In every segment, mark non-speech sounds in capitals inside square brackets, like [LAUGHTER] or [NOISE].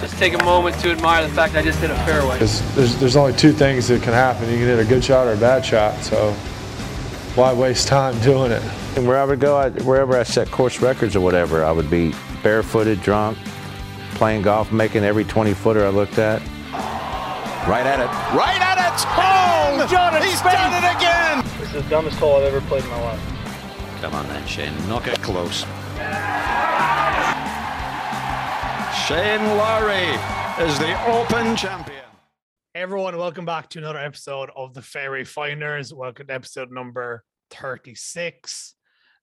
just take a moment to admire the fact I just hit a fairway. Because there's, there's only two things that can happen. You can hit a good shot or a bad shot. So why waste time [LAUGHS] doing it? And where I would go, I, wherever I set course records or whatever, I would be barefooted, drunk, playing golf, making every 20 footer I looked at. Right at it. Right at it. Oh, Jordan he's Spieth. done it again. This is the dumbest hole I've ever played in my life. Come on then, Shane. Knock it close. Shane Lowry is the Open champion. Everyone, welcome back to another episode of the Fairway Finders. Welcome to episode number 36.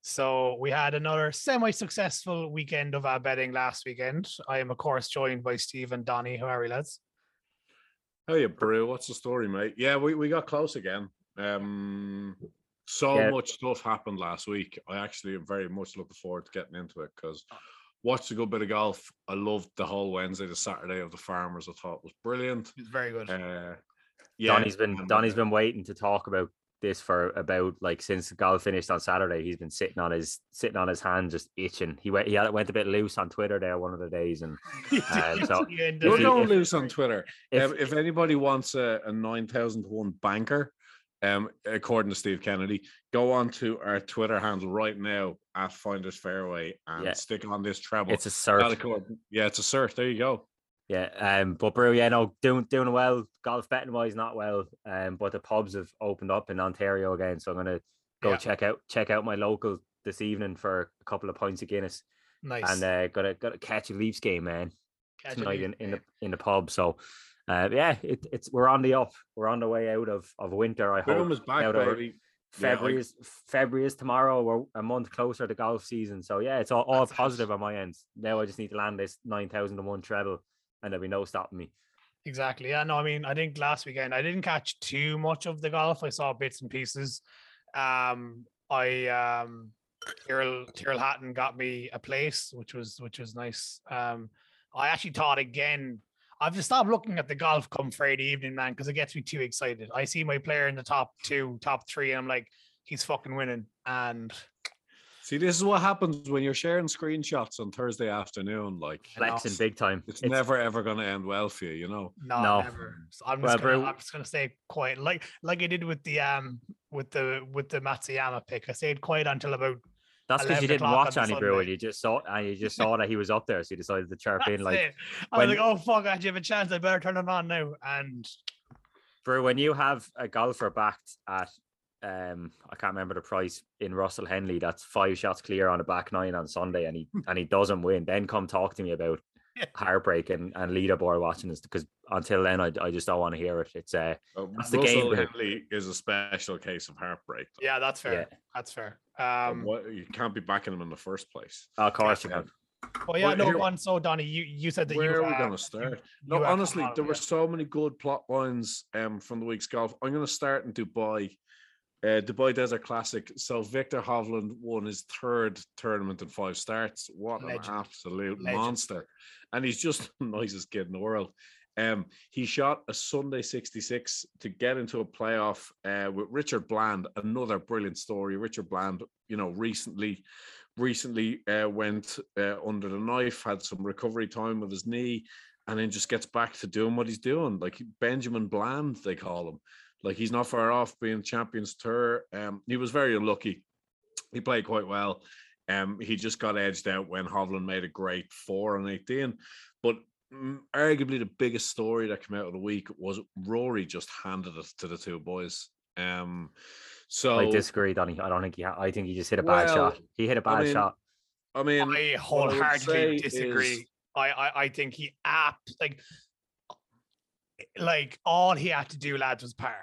So we had another semi-successful weekend of our betting last weekend. I am, of course, joined by Steve and Donny. How are we, lads? How you, Brew? What's the story, mate? Yeah, we, we got close again. Um, so Yeah. much stuff happened last week. I actually am very much looking forward to getting into it because watched a good bit of golf. I loved the whole Wednesday to Saturday of the Farmers. I thought was brilliant. It's very good. Uh, yeah, Donny's been and, Donny's uh, been waiting to talk about this for about like since golf finished on Saturday. He's been sitting on his sitting on his hand, just itching. He went he had, went a bit loose on Twitter there one of the days, and [LAUGHS] uh, so Yeah, and You're going loose on Twitter. if- um, if anybody wants a, a 9,000 1 banker, um, according to Steve Kennedy, go on to our Twitter handle right now at Finders Fairway and Yeah. stick on this treble. it's a That cert. yeah, it's a cert. There you go. Yeah, um, but Brew, yeah, no, doing doing well. Golf betting wise, not well. Um, but the pubs have opened up in Ontario again, so I'm gonna go Yeah. check out check out my local this evening for a couple of pints of Guinness, nice. and uh, gotta gotta catch a Leafs game, man. Catch a tonight lead. in, in the in the pub. So uh, yeah, it, it's we're on the up. We're on the way out of, of winter. I Boom hope. back, we're- baby. Yeah, February is February is tomorrow. We're a month closer to golf season. So yeah, it's all, all positive on my end. Now I just need to land this nine thousand and one treble, and there'll be no stopping me. Exactly. Yeah, no, I mean, I think last weekend I didn't catch too much of the golf. I saw bits and pieces. Um, I um Tyrrell Tyrrell Hatton got me a place, which was which was nice. Um, I actually thought again. I've just stopped looking at the golf come Friday evening, man, because it gets me too excited. I see my player in the top two, top three, and I'm like, he's fucking winning. And See, this is what happens when you're sharing screenshots on Thursday afternoon. Like, I know. Flexing big time. it's, never ever going to end well for you, you know. No, No. never. So I'm Well, just gonna, bro- I'm just gonna stay quiet, like like I did with the um with the with the Matsuyama pick. I stayed quiet until about That's because you didn't watch any Brewer. Sunday. You just saw and you just saw that he was up there, so you decided to chirp in like it. I when- was like, oh fuck, I have a chance. I better turn it on now. And Brew, when you have a golfer backed at um I can't remember the price in Russell Henley that's five shots clear on a back nine on Sunday and he and he doesn't win, then come talk to me about. Heartbreak and, and leaderboard watching this because until then I, I just don't want to hear it. It's uh Uh, That's the game, Russell Brew. Henley is a special case of heartbreak. though. yeah, that's fair. Yeah. That's fair. Um, what, you can't be backing him in the first place. of course you Yeah. can. well, yeah, well, no here- one. So Donny, you you said that Where you are we uh, going to start? you No, had honestly, there were so many good plot lines um, from the week's golf. I'm going to start in Dubai. Uh, Dubai Desert Classic. So Viktor Hovland won his third tournament in five starts. What Legend. an absolute Legend. monster! And he's just [LAUGHS] the nicest kid in the world. Um, he shot a Sunday 66 to get into a playoff uh, with Richard Bland. Another brilliant story. Richard Bland, you know, recently recently uh, went uh, under the knife, had some recovery time with his knee, and then just gets back to doing what he's doing. Like Benjamin Bland, they call him. Like he's not far off being Champions Tour. Um, he was very unlucky. He played quite well. Um, he just got edged out when Hovland made a great four on 18. But mm, arguably the biggest story that came out of the week was Rory just handed it to the two boys. Um, so I disagree, Donny. I don't think he ha- I think he just hit a bad Well, shot. He hit a bad mean, shot. I mean, I what I wholeheartedly disagree. is- I, I I think he app like like all he had to do, lads, was par.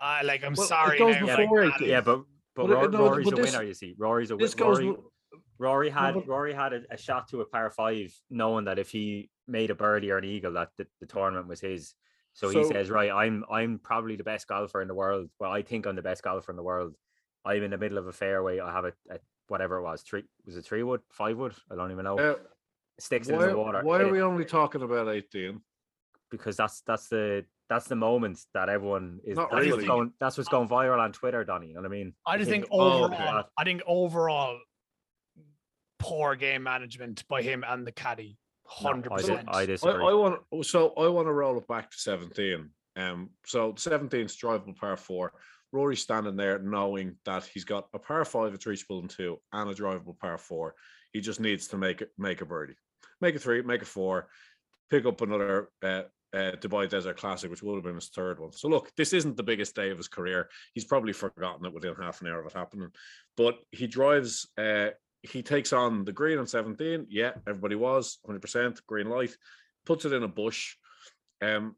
Uh, like I'm Well, it sorry. goes now, before like, it Yeah, but but, But it- Ro- no, Rory's but a this- winner. You see, Rory's a winner. Rory, w- Rory had but- Rory had a, a shot to a par five, knowing that if he made a birdie or an eagle, that the, the tournament was his. So, he says, right, I'm I'm probably the best golfer in the world. Well, I think I'm the best golfer in the world. I'm in the middle of a fairway. I have a, a whatever it was, three was it three wood, five wood? I don't even know. uh, Sticks it in the water. why are we only talking about 18? Because that's that's the that's the moment that everyone is Not that's really. what's going that's what's going viral on Twitter, Donny. You know what I mean? I You just think oh, overall, okay. I think overall, poor game management by him and the caddy. Hundred I, di- percent. I I, disagree. I want so I want to roll it back to 17. Um, so 17 is drivable par four. Rory standing there knowing that he's got a par five, a reachable and two, and a drivable par four. He just needs to make it make a birdie, make a three, make a four, pick up another uh, uh, Dubai Desert Classic, which would have been his third one. So look, this isn't the biggest day of his career. He's probably forgotten it within half an hour of it happening. But he drives. Uh, he takes on the green on 17. Yeah, everybody was 100% green light. Puts it in a bush. Um,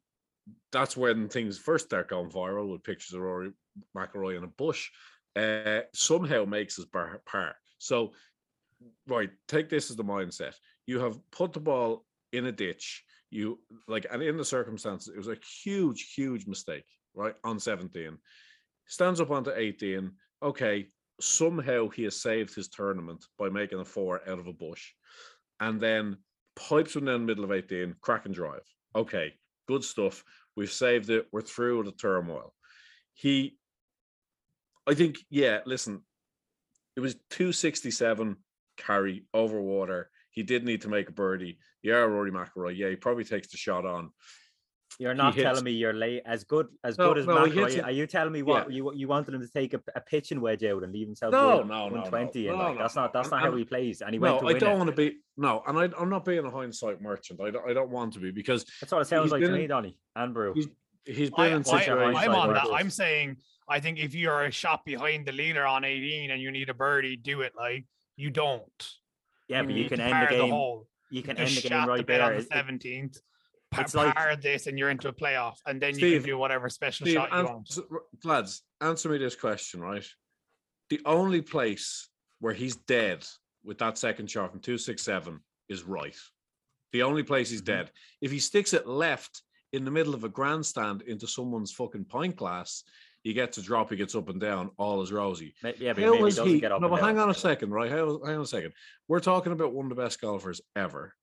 that's when things first start going viral with pictures of Rory McIlroy in a bush. Uh, somehow makes his bar par. So, right, take this as the mindset. You have put the ball in a ditch. You like, and in the circumstances, it was a huge, huge mistake. Right on 17, stands up onto 18. Okay, somehow he has saved his tournament by making a four out of a bush, and then pipes one down the middle of 18, crack and drive. Okay, good stuff. We've saved it. We're through the turmoil. He, I think, yeah. Listen, it was 267 carry over water. He did need to make a birdie. Yeah, Rory McIlroy. Yeah, he probably takes the shot on. You're not hits- telling me you're late as good as No, good as no, McIlroy. Are you telling me Yeah. what you you wanted him to take a, a pitching wedge out and leave himself No, one- no, no, no. 120 and No, like, no, that's not that's And- not how he plays and he went No, to I win don't it. want to be. No, and I, I'm not being a hindsight merchant. I don't, I don't want to be because That's what it sounds he's like to me, in- Donny and Brew. he's he's been I, in I, situations. I'm on that. I'm saying I think if you're a shot behind the leader on 18 and you need a birdie, do it. Like you don't. Yeah, but you can end the game. hole. You can Just end the game shot the right there. on the It- it- 17th. Par, it's like- par this and you're into a playoff, and then you Steve, can do whatever special Steve, shot you want. ans- lads, answer me this question, right? The only place where he's dead with that second shot from 267 is right. The only place he's Mm-hmm. dead. If he sticks it left in the middle of a grandstand into someone's fucking pint glass, he gets a drop, he gets up and down, all is rosy. Yeah, but How he was doesn't he? get up. No, but down. hang on a second, right? Hang hang on a second. We're talking about one of the best golfers ever.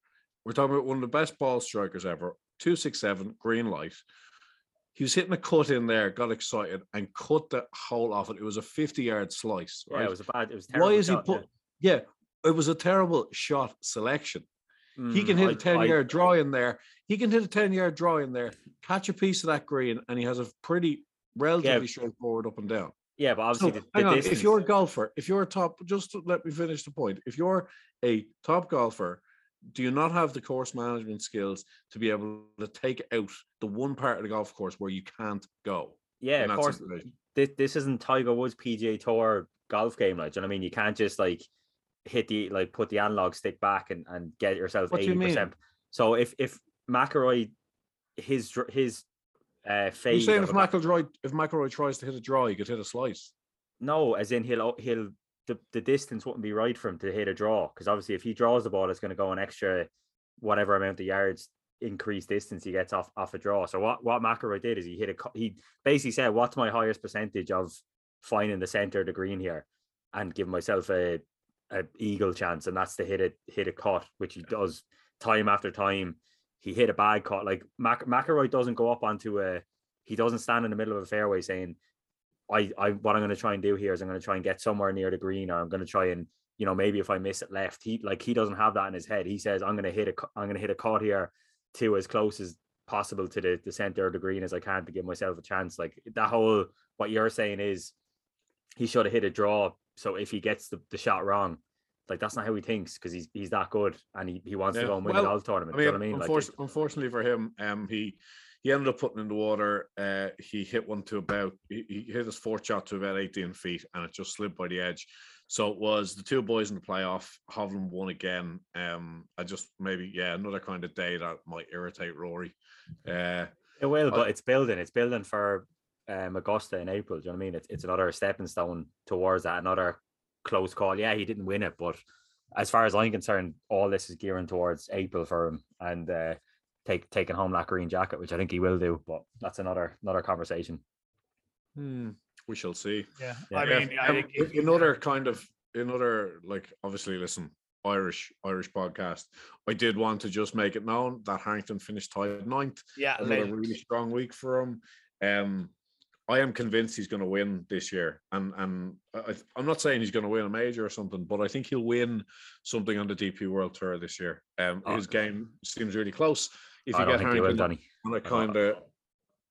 We're talking about one of the best ball strikers ever. 267, green light. He was hitting a cut in there, got excited, and cut the hole off it. It was a 50 yard slice, Yeah, it was a bad. It was Why is he put? Yeah, it was a terrible shot selection. He can Mm, hit I- a 10 I- yard draw in there. He can hit a 10 yard draw in there, catch a piece of that green, and he has a pretty relatively straightforward up and down. Yeah, but So, obviously the, hang the on, if you're a golfer, if you're a top, just to let me finish the point. If you're a top golfer, do you not have the course management skills to be able to take out the one part of the golf course where you can't go? yeah, of course. situation? This, this isn't Tiger Woods PGA Tour golf game, like. do you know what I mean? You can't just like hit the like put the analog stick back and, and get yourself eighty percent. So if if McIlroy his his uh Are you saying if a ba- McIlroy if McIlroy tries to hit a draw, he could hit a slice? No, as in he'll he'll the, the distance wouldn't be right for him to hit a draw because obviously if he draws the ball, it's going to go an extra whatever amount of yards increased distance he gets off off a draw. So what what McIlroy did is he hit a he basically said, "What's my highest percentage of finding the center of the green here and give myself a a eagle chance?" And that's to hit it hit a cut, which he does time after time. He hit a bad cut. Like Mac, McIlroy doesn't go up onto a he doesn't stand in the middle of a fairway saying I, I what I'm going to try and do here is I'm going to try and get somewhere near the green, or I'm going to try and you know maybe if I miss it left, he like he doesn't have that in his head. He says I'm going to hit a I'm going to hit a cut here to as close as possible to the, the center of the green as I can to give myself a chance. Like that whole what you're saying is he should have hit a draw. So if he gets the, the shot wrong, like that's not how he thinks because he's he's that good and he, he wants Yeah. to go and win Well, a golf tournament. I do you know what I mean? Like, unfortunately, it- unfortunately for him, um, he he ended up putting in the water. Uh, he hit one to about he, he hit his fourth shot to about 18 feet, and it just slid by the edge. So it was the two boys in the playoff. Hovland won again. Um, I just maybe yeah, another kind of day that might irritate Rory. Uh, It will, I- but it's building. It's building for um, Augusta in April. Do you know what I mean? It's, it's another stepping stone towards that. Another close call. Yeah, he didn't win it, but as far as I'm concerned, all this is gearing towards April for him and uh, take taking home that green jacket, which I think he will do. But that's another another conversation. hmm, we shall see. Yeah, Yeah. I Yeah, mean, I um, think in- if- another kind of another like obviously listen Irish Irish podcast. I did want to just make it known that Harrington finished tied ninth. yeah, Another like, really strong week for him. Um, I am convinced he's going to win this year, and and I, I'm not saying he's going to win a major or something, but I think he'll win something on the DP World Tour this year. Um, Oh. his game seems really close. If I you don't get think he will, Harrington on a kind of,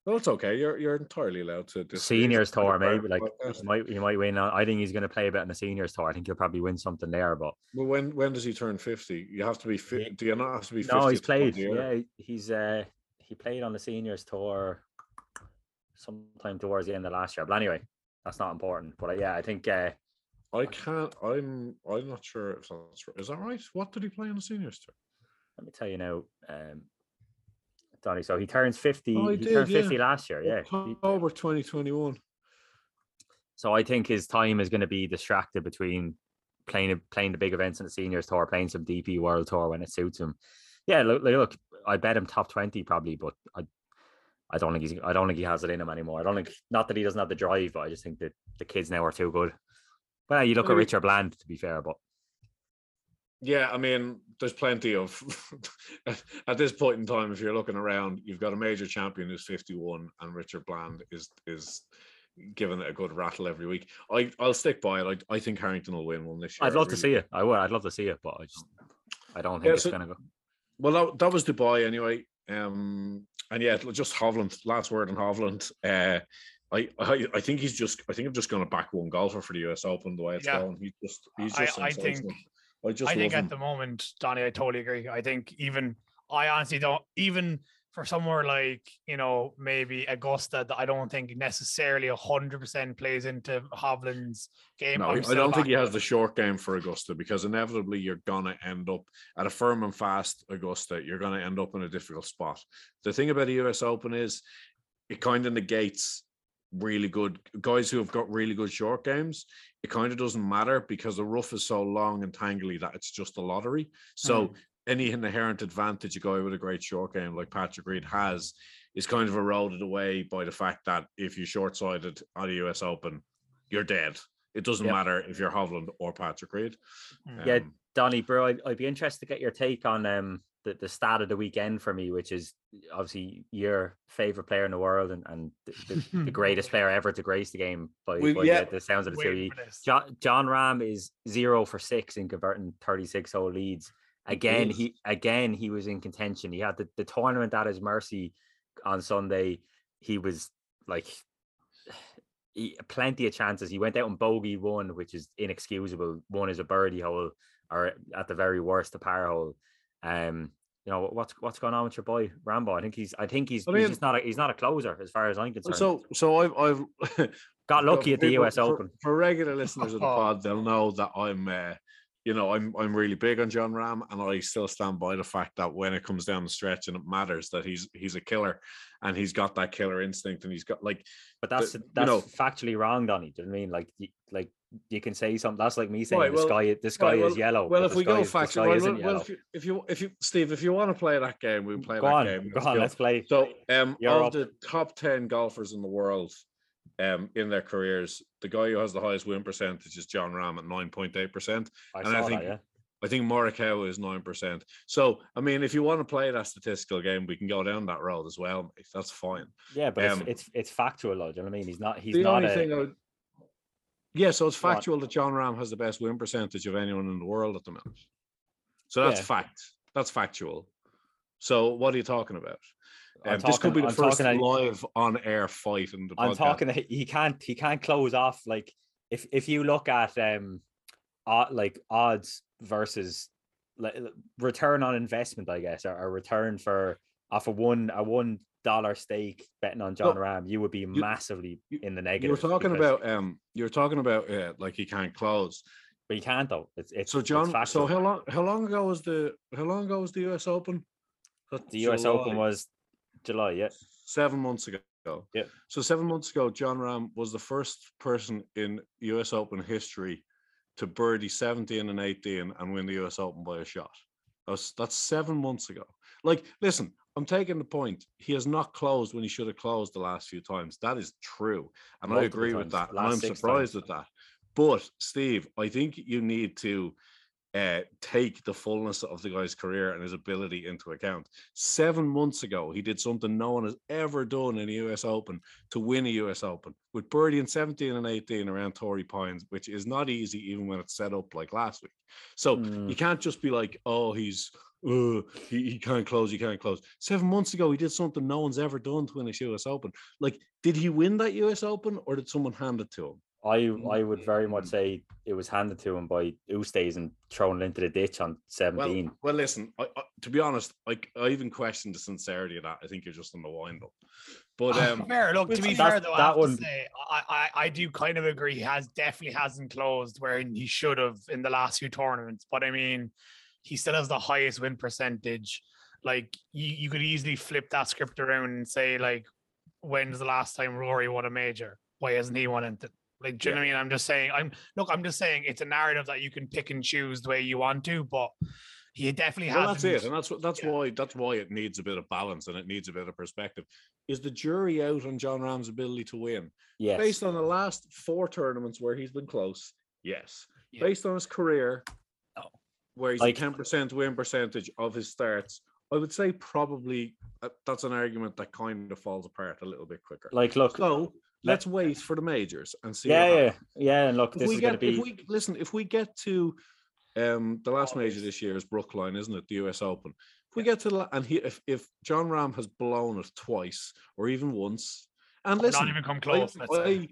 well, it's okay. You're you're entirely allowed to. Seniors tour, maybe like like he might he might win. I think he's going to play a bit on the seniors tour. I think he'll probably win something there. But Well, when when does he turn fifty? You have to be He- fit. Do you not have to be? 50 no, he's played. Yeah, he's uh he played on the seniors tour sometime towards the end of last year. But anyway, that's not important. But uh, yeah, I think uh, I can't. I'm. I'm not sure if that's right. Is that right? What did he play on the seniors tour? let me tell you now, um, Donny. So he turns fifty. Oh, he he did, turned yeah. fifty last year. Yeah. October 2021. So I think his time is going to be distracted between playing playing the big events in the seniors tour, playing some DP World Tour when it suits him. Yeah, look, look, look, I bet him top twenty probably, but I, I don't think he's, I don't think he has it in him anymore. I don't think, not that he doesn't have the drive, but I just think that the kids now are too good. Well, you look at Richard Bland, to be fair, but Yeah, I mean, there's plenty of. [LAUGHS] at this point in time, if you're looking around, you've got a major champion who's 51, and Richard Bland is is giving it a good rattle every week. I I'll stick by it. I, I think Harrington will win one this year. I'd love to see it. I would. I'd love to see it, but I just, I don't think Yeah, it's so- going to go. Well, that, that was Dubai anyway. Um, and yeah, just Hovland. Last word on Hovland. Uh, I, I I think he's just. I think I'm just going to back one golfer for the U.S. Open the way it's Yeah. going. He's just. He's I- just. I think- I just. I think love at the moment, Donny, I totally agree. I think even I honestly don't even for somewhere like you know maybe Augusta that I don't think necessarily hundred percent plays into Hovland's game. No, I don't think he has the short game for Augusta because inevitably you're gonna end up at a firm and fast Augusta. You're gonna end up in a difficult spot. The thing about the US Open is it kind of negates really good guys who have got really good short games. It kind of doesn't matter because the rough is so long and tangly that it's just a lottery. So mm. Any inherent advantage a guy with a great short game like Patrick Reed has is kind of eroded away by the fact that if you're short-sighted at the US Open, you're dead. It doesn't Yep. matter if you're Hovland or Patrick Reed. Mm. Yeah, Um, Donny, bro, I'd, I'd be interested to get your take on um the, the stat of the weekend for me, which is obviously your favorite player in the world and, and the, the, [LAUGHS] the greatest player ever to grace the game by, We- by yeah. the, the sounds of the two. Waiting of you. for this. Jon, Jon Rahm is zero for six in converting 36 hole leads. Again, he again he was in contention. He had the, the tournament at his mercy on Sunday. He was like [SIGHS] he, plenty of chances. He went out and bogey one, which is inexcusable. One is a birdie hole, or at the very worst, a par hole. Um, you know what's what's going on with your boy Rambo? I think he's I think he's, I he's just not a, he's not a closer as far as I'm concerned. So, so I've, I've [LAUGHS] Got lucky at the US for- Open. For regular listeners of the [LAUGHS] pod, they'll know that I'm, uh, you know, I'm I'm really big on Jon Rahm, and I still stand by the fact that when it comes down the stretch and it matters, that he's he's a killer, and he's got that killer instinct, and he's got like But that's you that's know- factually wrong, Donny. Do you know what I mean? Like, like you can say something. That's like me saying Right, the well- sky, the sky Right, is yellow. Well, if the we go is- the factual, well, well, yellow. if you, if you if you Steve, if you want to play that game, we play go that on, game. go Let's on, go. let's play. So, um, You're of up. the top ten golfers in the world, um, in their careers, the guy who has the highest win percentage is Jon Rahm at nine point eight percent. I and saw I think- that. Yeah, I think Morikawa is nine percent. So, I mean, if you want to play that statistical game, we can go down that road as well. mate. That's fine. yeah, but um, it's, it's it's factual, though. Do you know what I mean? He's not. He's the not only a. thing would, yeah, so it's factual that Jon Rahm has the best win percentage of anyone in the world at the moment. So that's Yeah. fact. That's factual. So what are you talking about? Um, this could be the I'm first talking live on air fight in the I'm podcast. talking. He can't. He can't close off. Like if if you look at um, odd, like odds versus like return on investment, I guess, or, or return for off a one a one dollar stake betting on John Well, Ram, you would be massively you- in the negative. You're talking because- about um, you're talking about uh, like he can't close. but you can't though. It's it's So it's John, so how long how long ago was the how long ago was the US Open? That's the US Open was July. Yeah, seven months ago. Yeah. So seven months ago, Jon Rahm was the first person in US Open history to birdie 17 and 18 and win the US Open by a shot. That's that's seven months ago. Like, listen, I'm taking the point. He has not closed when he should have closed the last few times. That is true. And I Multiple agree with times, that. And I'm surprised times. at that. But Steve, I think you need to uh, take the fullness of the guy's career and his ability into account. Seven months ago, he did something no one has ever done in a US Open to win a US Open with birdie in 17 and 18 around Torrey Pines, which is not easy even when it's set up like last week. So Mm. you can't just be like, oh, he's. Uh, he, he can't close, he can't close. Seven months ago, he did something no one's ever done to win a US Open. Like, did he win that US Open or did someone hand it to him? I I would very much say it was handed to him by Oosthuizen and thrown into the ditch on 17. well, listen. I, I, to be honest, I, I even question the sincerity of that. I think you're just on the wind up. But um, fair. Look, to be fair though, I that have one- to say I, I I do kind of agree. He has definitely hasn't closed where he should have in the last few tournaments. But I mean, he still has the highest win percentage. Like you, you could easily flip that script around and say like, when's the last time Rory won a major? Why hasn't he won it? Like, do you know what I mean? I'm just saying. I'm look. I'm just saying it's a narrative that you can pick and choose the way you want to, but he definitely well, has. that's it, and that's what that's yeah. why that's why it needs a bit of balance and it needs a bit of perspective. Is the jury out on Jon Rahm's ability to win yes. based on the last four tournaments where he's been close? Yes. Yeah. Based on his career, No. where he's Like- a ten percent win percentage of his starts, I would say probably uh, that's an argument that kind of falls apart a little bit quicker. like, look, So let's wait for the majors and see. yeah, yeah, yeah. And look, If this we is going to be. if we listen, if we get to um the last major this year is Brookline, isn't it? The US Open. If we get to the, and he, if if Jon Rahm has blown it twice or even once, and listen, not even come I- close. let's. I,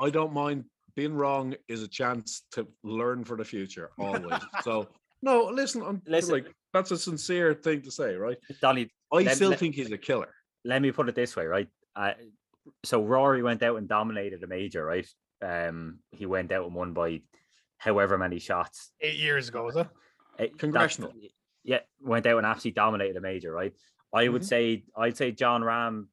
I don't mind being wrong is a chance to learn for the future [LAUGHS] always. so no, listen, I'm Listen. like that's a sincere thing to say, right? Donny, I Let- still let- think he's a killer. let me put it this way, right? Uh, so Rory went out and dominated a major, right? Um, he went out and won by however many shots. Eight years ago, was it? That's- Congressional. Yeah, went out and absolutely dominated a major, right? I would Mhm. say I'd say Jon Rahm,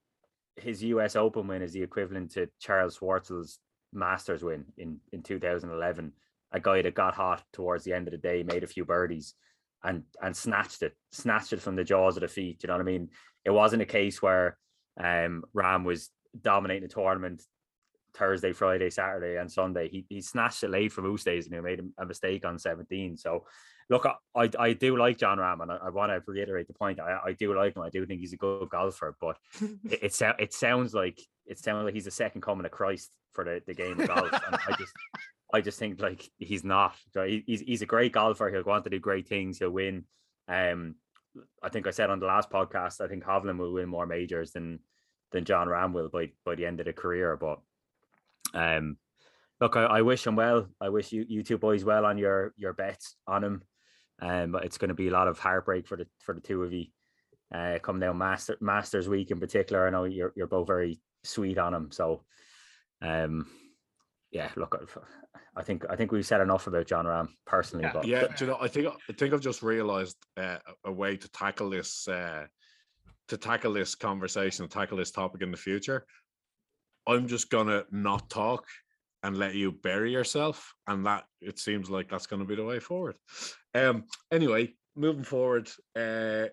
his US Open win is the equivalent to Charles Schwartzel's Masters win in in 2011. A guy that got hot towards the end of the day, made a few birdies, and and snatched it, snatched it from the jaws of defeat. You know what I mean? It wasn't a case where um Rahm was dominating the tournament Thursday, Friday, Saturday, and Sunday. He he snatched it late from Oosthuizen and he made a- mistake on 17. So look, I, I, I do like Jon Rahm, and I, I want to reiterate the point. I, I do like him. I do think he's a good golfer, but [LAUGHS] it, it, it sounds like it sounds like he's the second coming of Christ for the, the game of golf. and I just I just think like he's not. He- He's he's a great golfer. He'll go on to do great things. He'll win. Um, I think I said on the last podcast, I think Hovland will win more majors than than Jon Rahm will by by the end of the career. But um, look, I, I wish him well. I wish you you two boys well on your your bets on him. Um, but it's going to be a lot of heartbreak for the for the two of you. Uh, come down master Masters week in particular. I know you're you're both very sweet on him. So, um, yeah. Look, I've- think I think we've said enough about Jon Rahm personally. Yeah. But Yeah, do you know, I think I think I've just realized uh, a a way to tackle this uh, to tackle this conversation, tackle this topic in the future. I'm just gonna not talk and let you bury yourself, and that it seems like that's gonna be the way forward. Um. Anyway, moving forward, uh,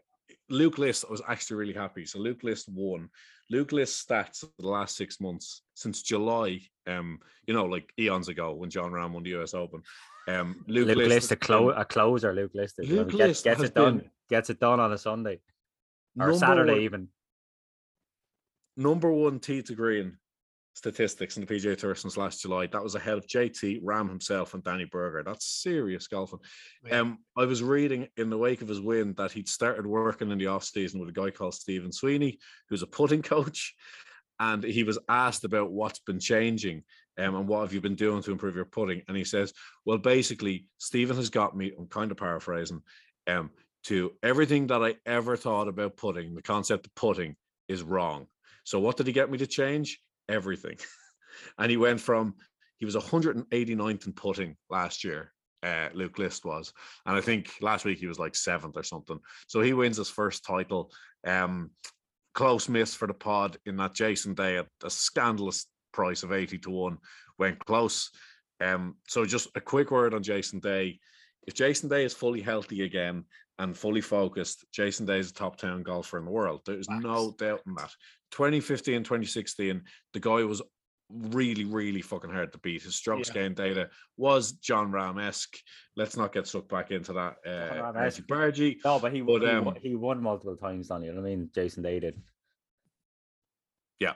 Luke List I was actually really happy. So Luke List won. Luke List stats the last six months since July. Um, you know, like eons ago when Jon Rahm won the US Open. Um, Luke, Luke List List, a, clo- a closer. Luke List, is, you know, Luke gets, List gets it done. been Gets it done on a Sunday or number Saturday one- even. number one tee to green statistics in the PGA Tour since last July. That was ahead of JT, Rahm himself, and Danny Berger. That's serious golfing. Yeah. Um, I was reading in the wake of his win that he'd started working in the off season with a guy called Stephen Sweeney, who's a putting [LAUGHS] coach, and he was asked about what's been changing. Um, and what have you been doing to improve your putting? And he says, Well, basically, Stephen has got me, I'm kind of paraphrasing, um, to everything that I ever thought about putting, the concept of putting is wrong. So what did he get me to change? Everything. [LAUGHS] and he went from he was 189th in putting last year. Uh, Luke List was, and I think last week he was like seventh or something. So he wins his first title. Um, close miss for the pod in that Jason Day at a scandalous price of 80 to 1 went close. Um, so just a quick word on Jason Day. If Jason Day is fully healthy again and fully focused, Jason Day is a top 10 golfer in the world. There's no doubt in that. 2015, 2016, the guy was really, really fucking hard to beat. His strokes Yeah. gain data was Jon Rahm esque. Let's not get sucked back into that. Uh, Bargy. No, but he, But, he, um, won- he won multiple times, Donny. You know what I mean? Jason Day did. Yeah.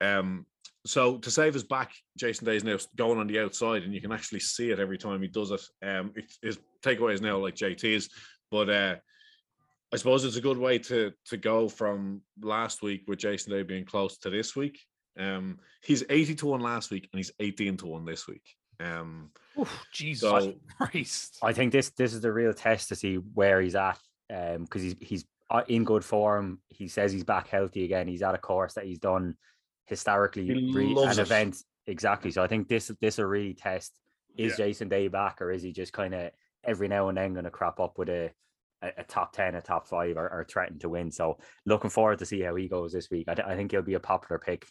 Um, so to save his back, Jason Day is now going on the outside, and you can actually see it every time he does it. Um, it, his takeaway is now like JT's, but uh, I suppose it's a good way to to go from last week with Jason Day being close to this week. Um, he's eighty to one last week, and he's eighteen to one this week. Um, Oof, Jesus so Christ. I think this this is the real test to see where he's at. Um, because he's he's uh, in good form. He says he's back healthy again. He's at a course that he's done historically, He re- an it. event exactly. So I think this this will really test is Yeah. Jason Day back or is he just kind of every now and then going to crop up with a, a a top ten, a top five, or, or threaten to win. So looking forward to see how he goes this week. I, I think he'll be a popular pick.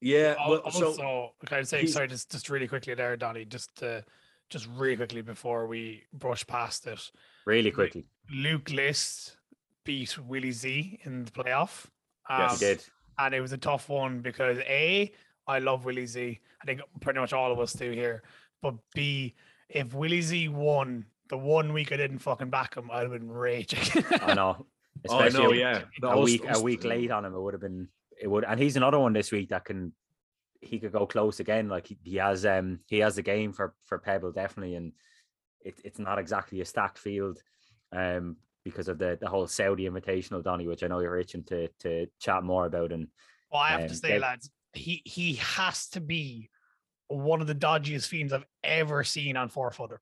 yeah, well, also, so can I say he's- sorry, just just really quickly there, Donny, just to just really quickly before we brush past it. Really quickly, Luke List beat Willie Z in the playoff. Yes. Um, he did. and it was a tough one because A, I love Willie Z. I think pretty much all of us do here. But B, if Willie Z won the one week I didn't fucking back him, I'd have been raging. [LAUGHS] I know. [LAUGHS] Oh, Especially know, a- yeah. No, I a was- week was- a week late on him, it would have been it would and he's another one this week that can he could go close again. Like he, he has um he has the game for for Pebble definitely and it, it's not exactly a stacked field um because of the the whole Saudi invitational Donny, which I know you're itching to to chat more about and well, I have Um, to say, they- lads, he he has to be one of the dodgiest fiends I've ever seen on four footer.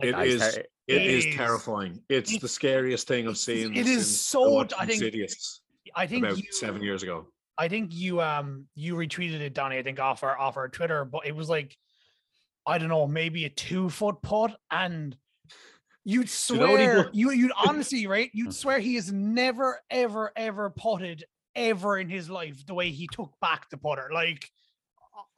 It I is. It It is is- terrifying. It's it's- the scariest thing I've seen. it is so- I think Insidious I think about you, seven years ago. I think you um you retweeted it, Donny. I think off our off our Twitter, but it was like I don't know, maybe a two foot putt, and you'd You know what he swear you you'd honestly [LAUGHS] right, you'd swear he has never ever ever putted ever in his life the way he took back the putter. Like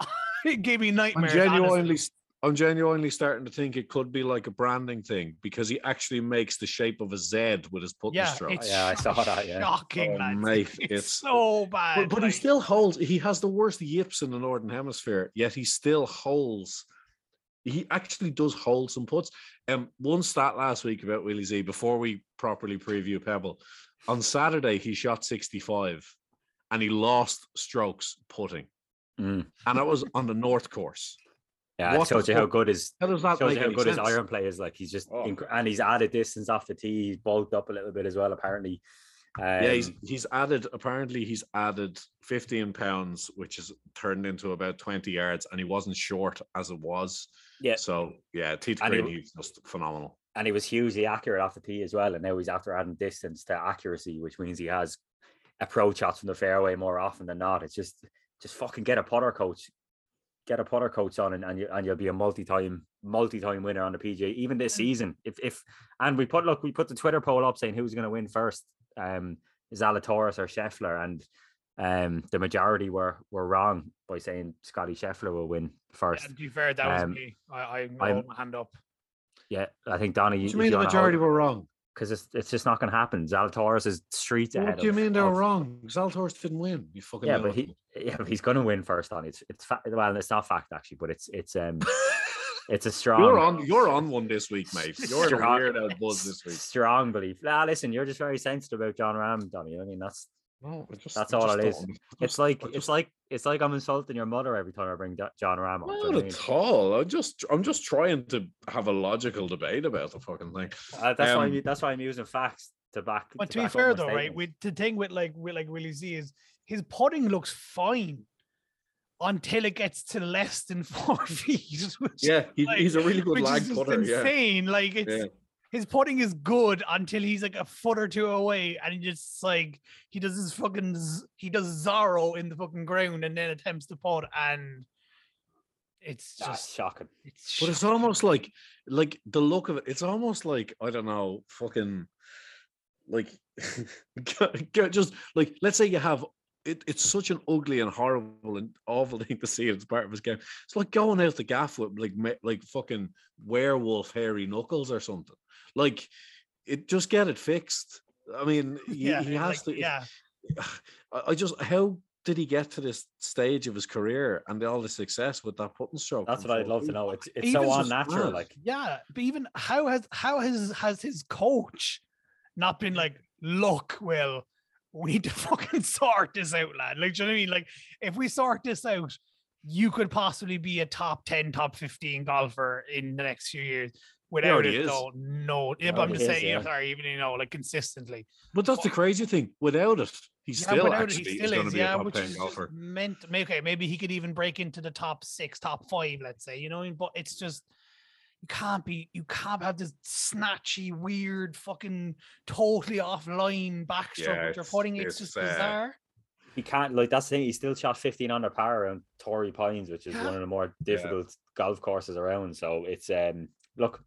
[LAUGHS] it gave me I'm nightmares. genuinely, honestly. I'm genuinely starting to think it could be like a branding thing because he actually makes the shape of a Z with his putting Yeah, stroke. it's Yeah, I saw that, yeah. shocking, Oh, lads. mate, it's, it's- so bad. But, but he still holds. He has the worst yips in the northern hemisphere, yet he still holds. He actually does hold some puts. Um, one stat last week about Willie Z before we properly preview Pebble. On Saturday, he shot 65 and he lost strokes putting. Mm. And that was on the North course. yeah, it What the shows you how good his How does that shows make you how any good his sense? iron play is. Like he's just Oh. inc- and he's added distance off the tee. He's bulked up a little bit as well, apparently. Um, yeah, he's he's added apparently he's added 15 pounds, which is turned into about 20 yards, and he wasn't short as it was. Yeah. So yeah, T And he Green, w- he's just phenomenal. and he was hugely accurate off the tee as well. And now he's after adding distance to accuracy, which means he has approach shots from the fairway more often than not. It's just just fucking get a Potter coach, get a Potter coach on, and, and you and you'll be a multi-time multi-time winner on the PGA even this season. If if and we put look we put the Twitter poll up saying who's going to win first, um, Zalatoris or Scheffler, and um the majority were were wrong by saying Scottie Scheffler will win first. Yeah, to be fair, that was Um, me. I, I hold my hand up. Yeah, I think Donny. What do you mean the majority were wrong? Because it's it's just not going to happen. Zalatoris is streets ahead. What do you of- mean they were of- wrong? Zalatoris didn't win. You fucking Yeah, but he yeah, but he's going to win first on it's it's fa- well, it's not fact actually, but it's it's um [LAUGHS] it's a strong. You're on. You're on one this week, mate. [LAUGHS] You're in a strong- weird out buzz this week. Strong belief. Ah, listen, you're just very sensitive about Jon Rahm, Donny. I mean, that's No, just, That's all just it is. don't- it's like I it's like it's like I'm insulting your mother every time I bring Jo- Jon Rahm on. do you know not I mean? at all. I'm just, I'm just trying to have a logical debate about the fucking thing. Uh, that's why Um, I'm, that's why I'm using facts to back. But to be back up fair my though, right? With the thing with like with like Willie Z is his putting looks fine until it gets to less than [LAUGHS] four feet. Which, Yeah, he, like, he's a really good lag is just putter. Yeah. Like it's Yeah. His putting is good until he's like a foot or two away, and he just like he does his fucking he does Zorro in the fucking ground and then attempts to putt, and it's That's just shocking. it's but it's almost like, like the look of it. It's almost like I don't know, fucking, like, [LAUGHS] just like let's say you have. It, it's such an ugly and horrible and awful [LAUGHS] thing to see It's part of his game. It's like going out the gaff with like like fucking werewolf hairy knuckles or something. Like, it just get it fixed. I mean, [LAUGHS] he, yeah, he has like, to. yeah. [SIGHS] I I just how did he get to this stage of his career and all the success with that putting stroke? That's in what I'd love to know. It's it's Even so just unnatural. mad. Like Yeah, but even how has how has has his coach not been like, look, Will, we need to [LAUGHS] fucking sort this out, lad. Like, do you know what I mean? Like, if we sort this out, you could possibly be a top 10, top 15 golfer in the next few years. Without it, is. though, no. Yeah, but I'm just is, saying, yeah. sorry, even you know, like consistently. But that's the crazy thing. Without it, he's Yeah, still without it, he still going is, be yeah, a top which 10 is golfer. meant. Okay, maybe he could even break into the top six, top five, let's say. You know, what I mean? but it's just you can't be, you can't have this snatchy, weird, fucking totally offline backstroke Yeah, with your it's- putting. It's, it's, just uh, bizarre. he can't like that's the thing. He still shot 15 under par around Torrey Pines, which is Yeah. one of the more difficult golf courses around. So it's um look,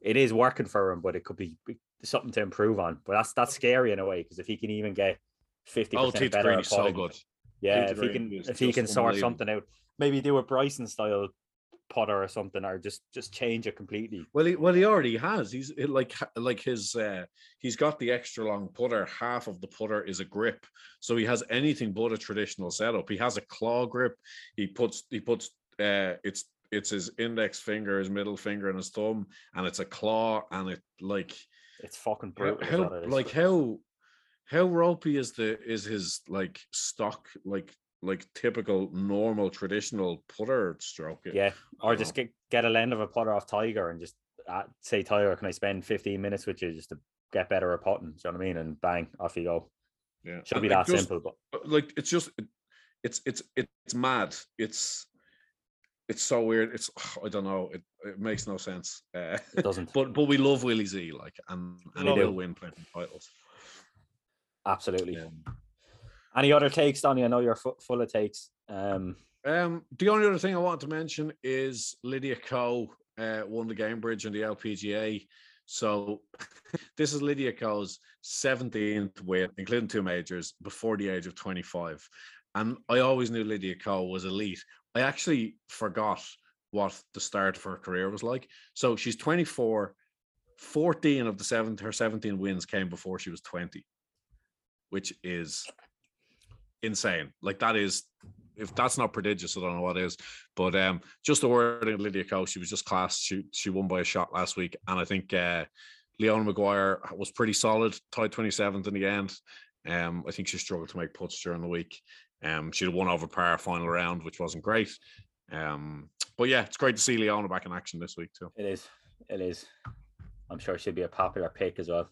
it is working for him, but it could be be something to improve on. But that's that's scary in a way because if he can even get 50 Oh, percent better Green at is so good. yeah, if he can if he can sort something out, maybe do a Bryson style putter or something, or just just change it completely. Well, he well he already has. He's it like like his uh he's got the extra long putter. Half of the putter is a grip, so he has anything but a traditional setup. He has a claw grip. He puts he puts uh it's it's his index finger, his middle finger, and his thumb, and it's a claw, and it like It's fucking brutal. how what it is. like how how ropey is the is his like stock like like typical normal traditional putter stroke? yeah, or just get get a lend of a putter off Tiger and just uh, say Tiger, can I spend 15 minutes with you just to get better at putting? Do you know what I mean? And bang, off you go. Yeah, Should and, be that just- simple, but uh, like it's just it's it's it's mad it's it's so weird it's [SIGHS] i don't know it, it makes no sense uh, it doesn't. [LAUGHS] but but we love willie z like and, and he'll win plenty of titles Absolutely. Um, Any other takes, Donny? I know you're fu- full of takes. Um, um the only other thing i want to mention is lydia ko uh won the Gainbridge in the lpga so [LAUGHS] this is lydia ko's 17th win including two majors before the age of 25 and i always knew lydia ko was elite I actually forgot what the start of her career was like. So she's 24, 14 of the seven, her 17 wins came before she was 20, which is insane. Like that is, if that's not prodigious, I don't know what is. But um, just a word on Lydia Ko, she was just class. She she won by a shot last week, and I think uh, Leona Maguire was pretty solid, tied 27th in the end. Um, I think she struggled to make putts during the week. Um, she'd have won over par final round, which wasn't great. Um, but yeah, it's great to see Leona back in action this week too. it is. It is. I'm sure she'd be a popular pick as well.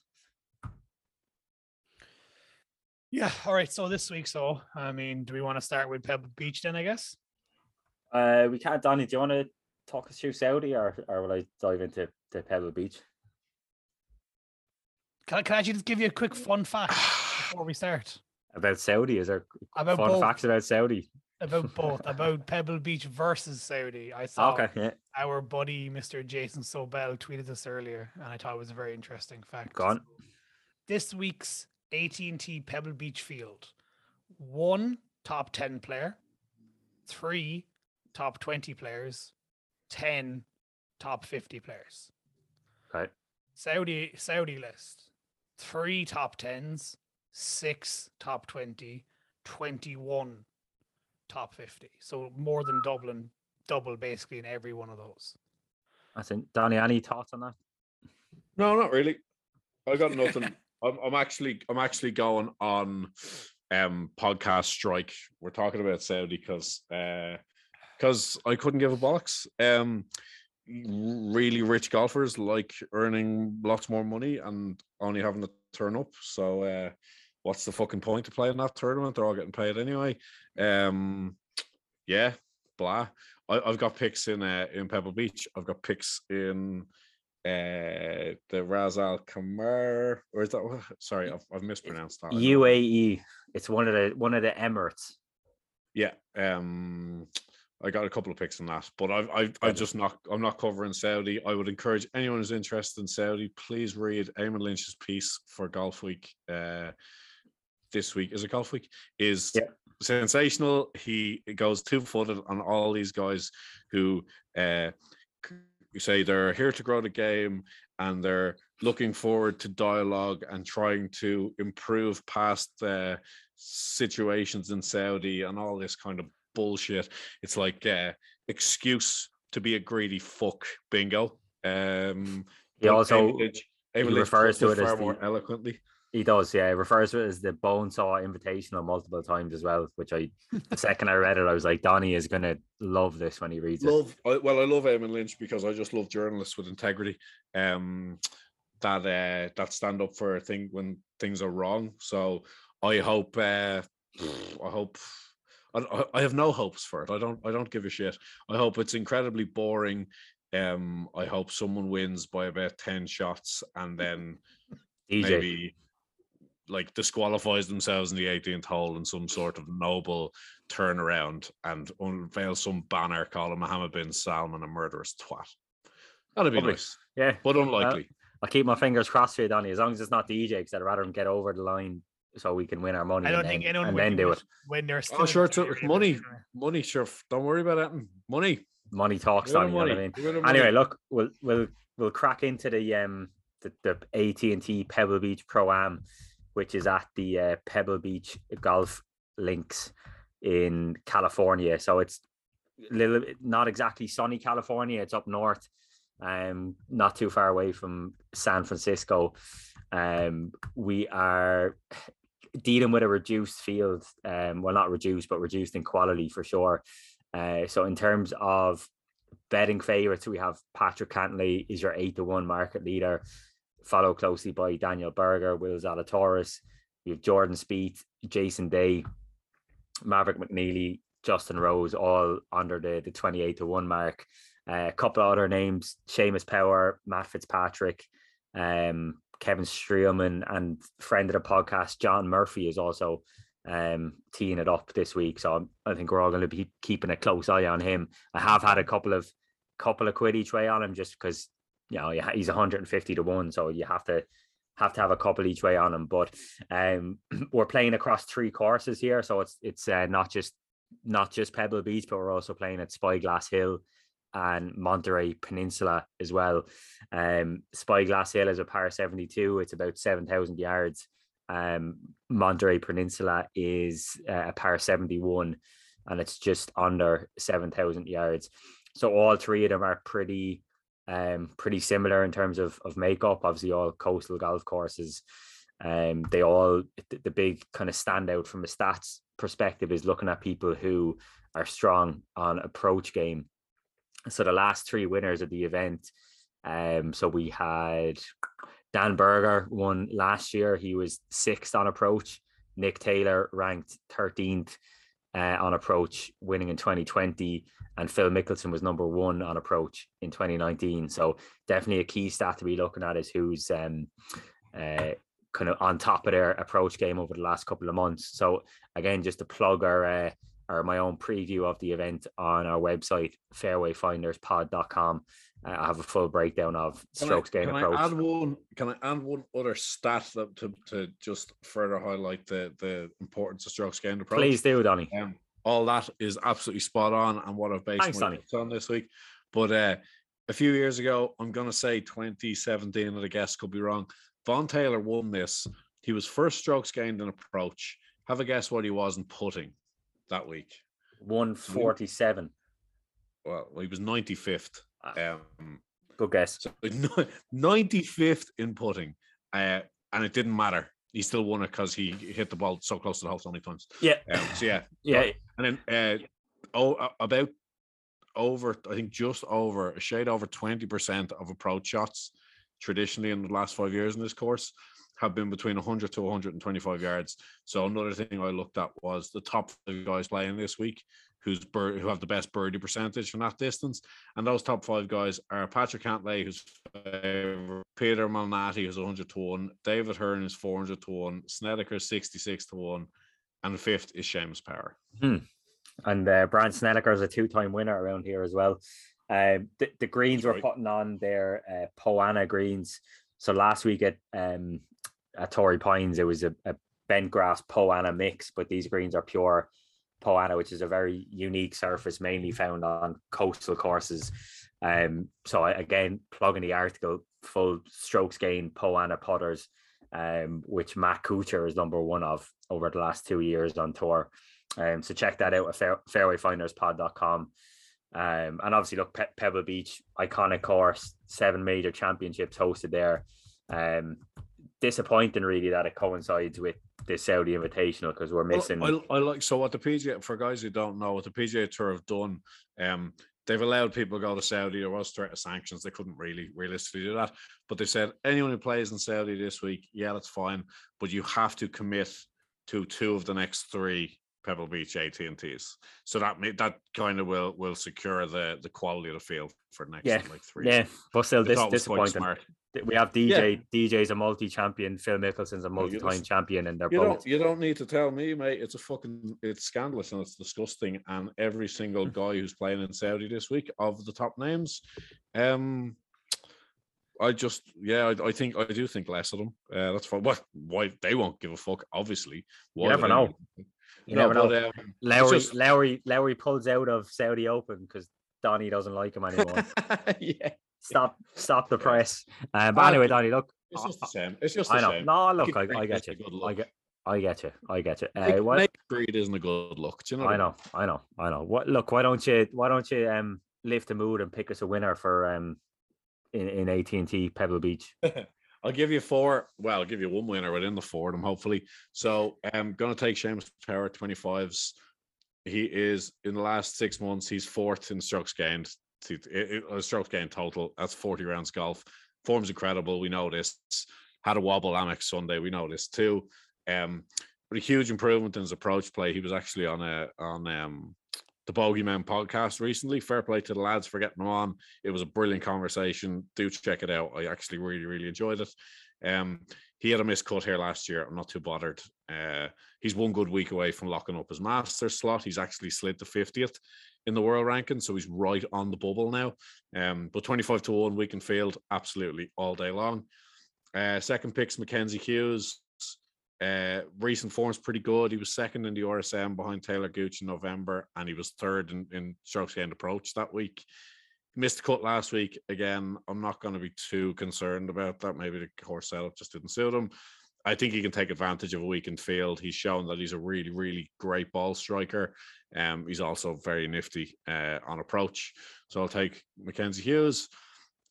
Yeah. All right. So this week, so I mean, do we want to start with Pebble Beach then? I guess. Uh, we can't, Donny. Do you want to talk us through Saudi, or or will I dive into the Pebble Beach? Can I, can I actually just give you a quick fun fact [SIGHS] before we start About Saudi, is there about fun both? facts about Saudi? About [LAUGHS] both. about Pebble Beach versus Saudi. I saw Okay, yeah, our buddy Mr. Jason Sobel tweeted this earlier, and I thought it was a very interesting fact. Gone. on. This week's AT&T Pebble Beach field: one top ten player, three top twenty players, ten top fifty players. Okay, Saudi Saudi list: three top tens, six top 20, 21 top fifty. So more than doubling, double basically in every one of those. I think Donny. Any thoughts on that? No, not really. I got nothing. [LAUGHS] I'm, I'm actually I'm actually going on um podcast strike. We're talking about Saudi because uh because I couldn't give a bollocks. Um really rich golfers like earning lots more money and only having to turn up. So uh what's the fucking point of playing that tournament? They're all getting paid anyway. Um yeah, blah. I, I've got picks in uh, in Pebble Beach. I've got picks in uh the Ras Al Khaimah, or is that sorry, I've, I've mispronounced that. UAE. It's one of the one of the Emirates. Yeah, um, I got a couple of picks on that, but I've I've, I've just not I'm not covering Saudi. I would encourage anyone who's interested in Saudi, please read Eamon Lynch's piece for Golf Week. Uh, this week is a Golf Week? Is Yeah. sensational. He goes two footed on all these guys who uh c- say they're here to grow the game and they're looking forward to dialogue and trying to improve past uh, situations in Saudi and all this kind of bullshit. It's like uh, excuse to be a greedy fuck. Bingo. Um, He also David Lynch- David he refers to it as far more the- eloquently. He does, yeah. He refers to it as the bone saw invitational multiple times as well, which I the [LAUGHS] second I read it, I was like, Donny is gonna love this when he reads it. love I, well i love Eamon lynch because i just love journalists with integrity um that uh that stand up for a thing when things are wrong so i hope uh i hope I, I- I have no hopes for it i don't i don't give a shit i hope it's incredibly boring um i hope someone wins by about 10 shots and then [LAUGHS] DJ. maybe like disqualifies themselves in the 18th hole in some sort of noble turnaround and unveil some banner calling Mohammed bin Salman a murderous twat. That'd be Lovely. nice, Yeah. but unlikely. I'll keep my fingers crossed for you, Donny, as long as it's not DJ, because I'd rather him get over the line so we can win our money I don't and, think then, anyone and would then do do it. when they're still oh, sure, it's, it's money. Money, sure. Don't worry about that. Money. Money talks, Give it Donny, you know what I money. mean? Give money. Anyway, look, we'll we'll we'll crack into the um the, the AT&T Pebble Beach Pro Am, which is at the uh, Pebble Beach Golf Links in California. So it's little not exactly sunny California. It's up north, um, not too far away from San Francisco. Um, we are dealing with a reduced field. Um, well, not reduced, but reduced in quality for sure. Uh, so in terms of betting favorites, we have Patrick Cantlay is your eight to one market leader, followed closely by Daniel Berger, Will Zalatoris. We have Jordan Spieth, Jason Day, Maverick McNealy, Justin Rose, all under the, the 28 to 1 mark. Uh, a couple of other names Seamus Power, Matt Fitzpatrick, um, Kevin Streelman, and friend of the podcast, John Murphy, is also um, teeing it up this week. So I think we're all going to be keeping a close eye on him. I have had a couple of couple of quid each way on him just because you know he's 150 to one, so you have to have to have a couple each way on him. But um, [CLEARS THROAT] we're playing across three courses here, so it's it's uh, not just not just Pebble Beach, but we're also playing at Spyglass Hill and Monterey Peninsula as well. Um, Spyglass Hill is a par 72. It's about 7,000 yards. Um, Monterey Peninsula is uh, a par 71 and it's just under 7,000 yards. So all three of them are pretty um pretty similar in terms of of makeup. Obviously all coastal golf courses um they all the, the big kind of standout from a stats perspective is looking at people who are strong on approach game. So the last three winners of the event um so we had Dan Berger won last year. He was sixth on approach. Nick Taylor ranked 13th uh, on approach winning in 2020 and Phil Mickelson was number one on approach in 2019 so definitely a key stat to be looking at is who's um uh kind of on top of their approach game over the last couple of months so again just to plug our uh, or my own preview of the event on our website fairwayfinderspod.com uh, I have a full breakdown of Can I- strokes gain can approach I add one? Can I add one other stat that to, to just further highlight the the importance of strokes game approach? please do Donny Um, all that is absolutely spot on and what I've based Thanks, my on this week. But uh, a few years ago, I'm going to say 2017, and I guess could be wrong. Vaughn Taylor won this. He was first strokes gained in approach. Have a guess what he was in putting that week? 147 Well, he was 95th. Ah. Um, good guess so [LAUGHS] 95th in putting, uh, and it didn't matter. He still won it because he hit the ball so close to the hole so many times. yeah Um, so yeah, [LAUGHS] yeah and then uh, oh, about over, I think just over a shade over 20% of approach shots traditionally in the last five years in this course have been between 100 to 125 yards. So another thing I looked at was the top five guys playing this week who's bir- who have the best birdie percentage from that distance. And those top five guys are Patrick Cantlay, who's favourite, Peter Malnati, who's 100 to 1, David Hearn is 400 to 1, Snedeker 66 to 1, and fifth is Seamus Power. and uh, Brandt Snedeker is a two-time winner around here as well. Um, the, the greens were putting on their uh, Poa annua greens. So last week at um, at Torrey Pines, it was a, a bent grass Poa annua mix, but these greens are pure Poa annua, which is a very unique surface, mainly found on coastal courses. Um, so I, again, plugging the article, full strokes gain Poa annua putters. um, which Matt Kuchar is number one of over the last two years on tour. Um, so check that out at fair, fairwayfinderspod.com. Um, and obviously, look, Pe- Pebble Beach, iconic course, seven major championships hosted there. Um, disappointing, really, that it coincides with the Saudi Invitational because we're missing. Well, I, I like so what the PGA for guys who don't know what the PGA Tour have done. Um, they've allowed people to go to Saudi. There was threat of sanctions. They couldn't really realistically do that, but they said anyone who plays in Saudi this week, yeah, that's fine, but you have to commit to two of the next three Pebble Beach AT&Ts. So that that kind of will will secure the the quality of the field for the next Yeah, like three. yeah, but still, this thought it was quite disappointing. We have DJ. DJ's a multi-champion. Phil Mickelson's a multi-time champion, and they're You both. don't you don't need to tell me, mate. It's a fucking it's scandalous and it's disgusting. And every single [LAUGHS] guy who's playing in Saudi this week of the top names, um, I just yeah, I, I think I do think less of them. Uh, that's fine. What why they won't give a fuck? Obviously, why never know. You No, never know. but, um, Lowry, just- Lowry, Lowry pulls out of Saudi Open because Donny doesn't like him anymore. [LAUGHS] yeah, stop, stop the press. Um, but anyway, Donny, look, it's just the same. It's just the I know. same. No, look, I, I get you. I get, I get you. I get you. Uh, what, make greed isn't a good look. Do you know? I know, I know, I know. What? Look, why don't you, why don't you um lift the mood and pick us a winner for um in in AT and T Pebble Beach? [LAUGHS] I'll give you four. Well, I'll give you one winner within the four of them, hopefully. So I'm going to take Seamus Power 25s. He is in the last six months, he's fourth in strokes gained. To- it- it- total. That's 40 rounds golf. Form's incredible. We know this. Had a wobble Amex Sunday. We know this too. Um, but a huge improvement in his approach play. He was actually on a on um the Bogeyman podcast recently. Fair play to the lads for getting him on. It was a brilliant conversation. Do check it out. I actually really, really enjoyed it. Um, he had a miscut here last year. I'm not too bothered. Uh, he's one good week away from locking up his master slot. He's actually slid to 50th in the world ranking, so he's right on the bubble now. Um, but 25 to 1 week in field, absolutely all day long. Uh, second picks Mackenzie Hughes. Uh, recent form's pretty good. He was second in the RSM behind Talor Gooch in November, and he was third in, in strokes End approach that week. Missed the cut last week. Again, I'm not going to be too concerned about that. Maybe the course setup just didn't suit him. I think he can take advantage of a weakened field. He's shown that he's a really, really great ball striker. Um, he's also very nifty uh, on approach. So I'll take Mackenzie Hughes.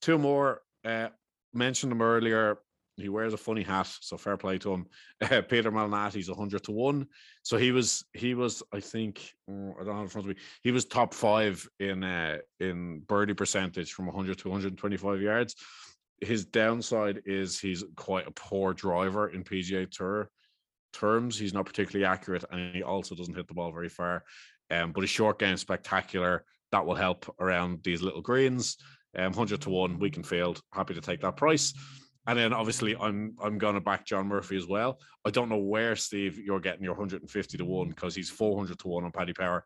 Two more. Uh, mentioned him earlier. He wears a funny hat, so fair play to him. [LAUGHS] Uh, Peter Malnati's 100 to 1. So he was, he was, I think, mm, I don't have in front of me. He was top five in uh, in birdie percentage from 100 to 125 yards. His downside is he's quite a poor driver in PGA Tour terms. He's not particularly accurate, and he also doesn't hit the ball very far. Um, but his short game is spectacular. That will help around these little greens. Um, 100 to 1 week in field. Happy to take that price. And then obviously I'm I'm gonna back John Murphy as well. I don't know where Steve you're getting your 150 to one because he's 400 to one on Paddy Power.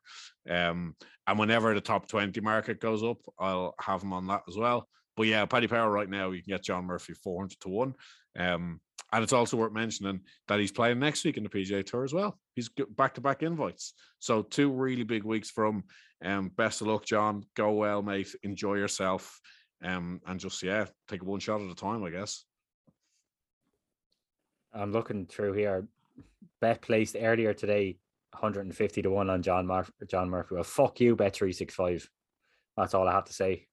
Um, and whenever the top 20 market goes up, I'll have him on that as well. But yeah, Paddy Power right now you can get John Murphy 400 to one. Um, and it's also worth mentioning that he's playing next week in the PGA Tour as well. He's back to back invites. So two really big weeks from. Um, best of luck, John. Go well, mate. Enjoy yourself. Um, and just yeah, take one shot at a time, I guess. I'm looking through here. Bet placed earlier today, 150 to one on John Murphy. John Murphy. Well, fuck you, bet three six five. That's all I have to say.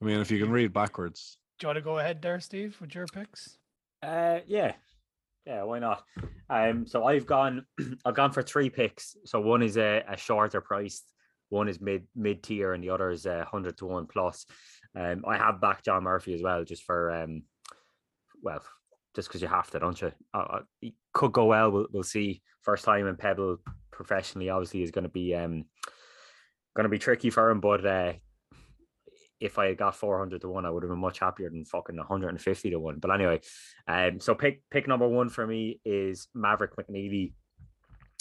I mean, if you can read backwards. Do you want to go ahead there, Steve, with your picks? Uh, yeah, yeah, why not? Um, so I've gone, [CLEARS THROAT] I've gone for three picks. So one is a, a shorter priced, one is mid mid tier, and the other is a hundred to one plus. Um, I have back John Murphy as well, just for um, well, just because you have to, don't you? Uh, uh, he could go well. We'll, we'll see. First time in Pebble professionally, obviously, is going to be um, going to be tricky for him, but uh, if I had got 400 to one, I would have been much happier than fucking 150 to one. But anyway, um, so pick pick number one for me is Maverick McNealy.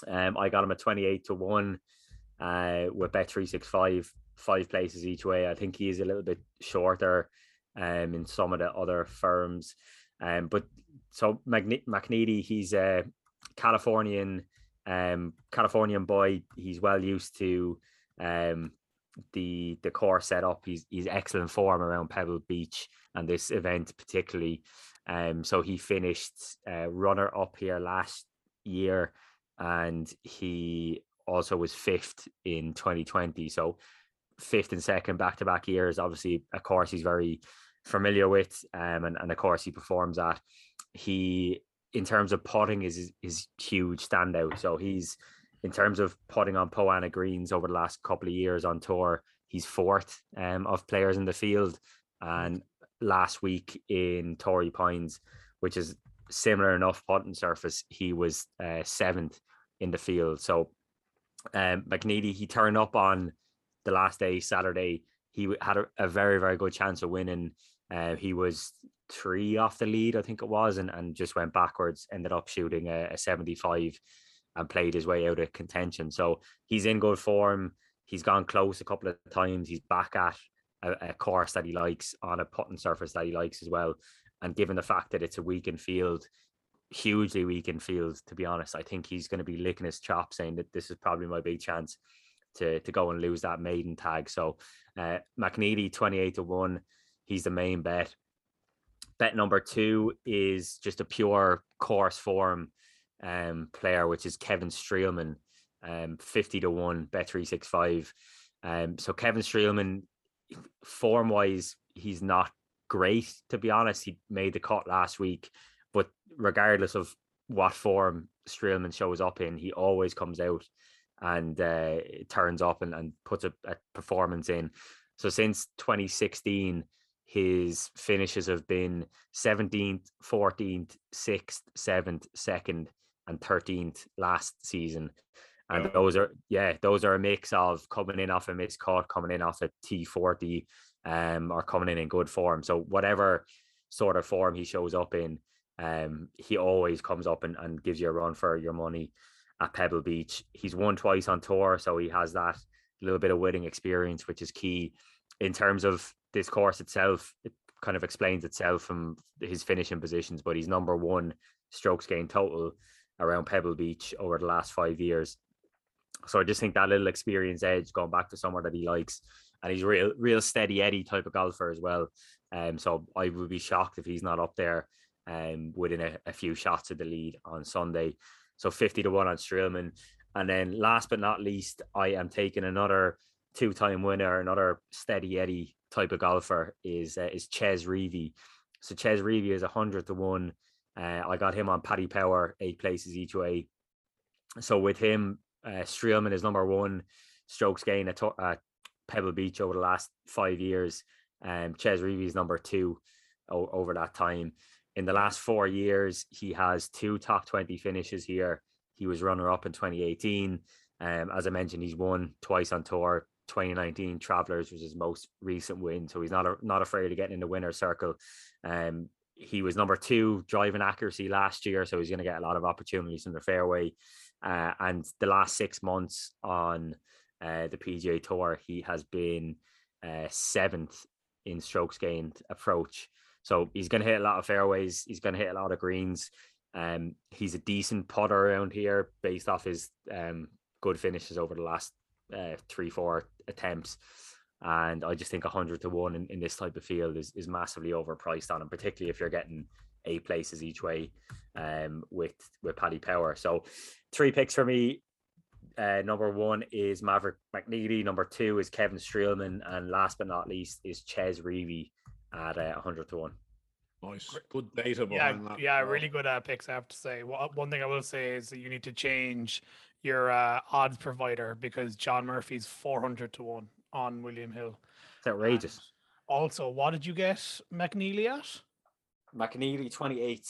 Um, I got him at 28 to one, uh, with bet 365, five places each way. I think he is a little bit shorter, um, in some of the other firms. Um, but so Magne- McNealy, he's a Californian, um, Californian boy. He's well used to, um, the the core setup. He's he's excellent form around Pebble Beach and this event particularly. Um, so he finished uh, runner up here last year, and he also was fifth in 2020. So fifth and second back to back years. Obviously, a course he's very familiar with, um, and, and of course he performs at. He, in terms of putting, is is huge standout. So he's in terms of putting on Poa annua greens over the last couple of years on tour. He's fourth um, of players in the field, and last week in Torrey Pines, which is similar enough putting surface, he was uh, seventh in the field. So um, McNealy, he turned up on the last day, Saturday. He had a, a very, very good chance of winning. Uh, he was three off the lead, I think it was, and, and just went backwards, ended up shooting a, a 75 and played his way out of contention. So he's in good form. He's gone close a couple of times. He's back at a, a course that he likes on a putting surface that he likes as well. And given the fact that it's a weakened field, hugely weakened field, to be honest, I think he's going to be licking his chops saying that this is probably my big chance to, to go and lose that maiden tag. So uh, McNealy, 28 to 1, he's the main bet. Bet number two is just a pure course form um, player, which is Kevin Streelman, um, 50 to 1, bet 365. Um, so Kevin Streelman, form wise, he's not great, to be honest. He made the cut last week, but regardless of what form Streelman shows up in, he always comes out and uh, turns up and, and puts a, a performance in. So since 2016, his finishes have been 17th, 14th, 6th, 7th, 2nd, and 13th last season. And oh. those are, yeah, those are a mix of coming in off a miscut, coming in off a T40, um, or coming in in good form. So whatever sort of form he shows up in, um, he always comes up and, and gives you a run for your money at Pebble Beach. He's won twice on tour, so he has that little bit of winning experience, which is key in terms of this course itself. It kind of explains itself from his finishing positions, but he's number one strokes gained total around Pebble Beach over the last five years. So I just think that little experience edge going back to somewhere that he likes, and he's real, real steady Eddie type of golfer as well. Um, so I would be shocked if he's not up there, um, within a, a few shots of the lead on Sunday. So 50 to 1 on Streelman. And then last but not least, I am taking another two-time winner, another steady Eddie type of golfer is uh, is Chez Reavie. So Chez Reavie is 100 to 1. Uh, I got him on Paddy Power, eight places each way. So with him, uh, Streelman is number one strokes gain at, at Pebble Beach over the last five years. Um, Chez Reavie is number two o- over that time in the last four years, he has two top 20 finishes here. He was runner up in 2018. Um, as I mentioned, he's won twice on tour. 2019 Travelers was his most recent win, so he's not a, not afraid of getting in the winner's circle. Um, he was number two driving accuracy last year, so he's going to get a lot of opportunities in the fairway. Uh, and the last six months on uh, the PGA Tour, he has been uh, seventh in strokes gained approach. So he's going to hit a lot of fairways. He's going to hit a lot of greens. Um, he's a decent putter around here based off his um, good finishes over the last uh, three, four attempts. And I just think 100 to 1 in, in this type of field is, is massively overpriced on him, particularly if you're getting eight places each way um, with, with Paddy Power. So three picks for me. Uh, number one is Maverick McNealy. Number two is Kevin Streelman. And last but not least is Chez Reavie at uh, 100 to 1. Nice. Good data yeah, that. Yeah, really good uh, picks, I have to say. Well, one thing I will say is that you need to change your uh, odds provider because John Murphy's 400 to 1 on William Hill. It's outrageous. And also, what did you get McNealy at? McNealy 28.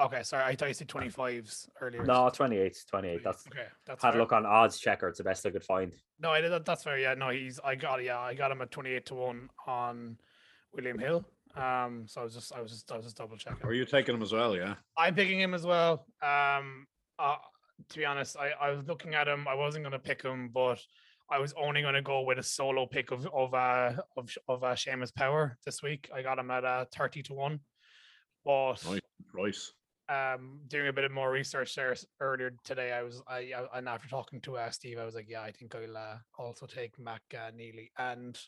Okay, sorry, I thought you said 25s earlier. No, 28, 28. That's okay. That's had fair. a look on odds checker. It's the best I could find. No, I did. That's fair. Yeah, no, he's. I got. Yeah, I got him at 28 to one on William Hill. Um, so I was just, I was just, I was just double checking. Are you taking him as well? Yeah, I'm picking him as well. Um, uh, to be honest, I, I was looking at him. I wasn't going to pick him, but I was only going to go with a solo pick of of uh of of uh, Seamus Power this week. I got him at uh, thirty to one. But nice. Um, doing a bit of more research there earlier today, I was I, I and after talking to uh, Steve, I was like, yeah, I think I'll uh, also take Mac uh, Neely and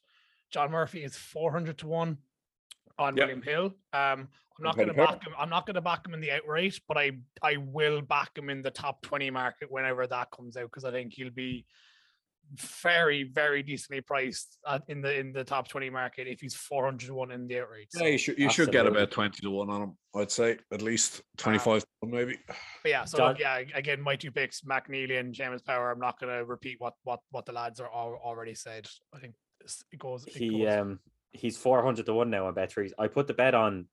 John Murphy is four hundred to one on Yep. William Hill. Um, I'm not going to back him. I'm not going to back him in the outright, but I I will back him in the top 20 market whenever that comes out because I think he'll be very very decently priced at, in the in the top 20 market if he's 400 to one in the outright. Yeah, you should you should get about twenty to one on him. I'd say at least twenty five to one maybe. But yeah, so John- look, yeah, again, my two picks, McNealy and Seamus Power. I'm not going to repeat what what what the lads are al- already said. I think this- it goes. It He goes. um he's four hundred to one now on Bet3. I put the bet on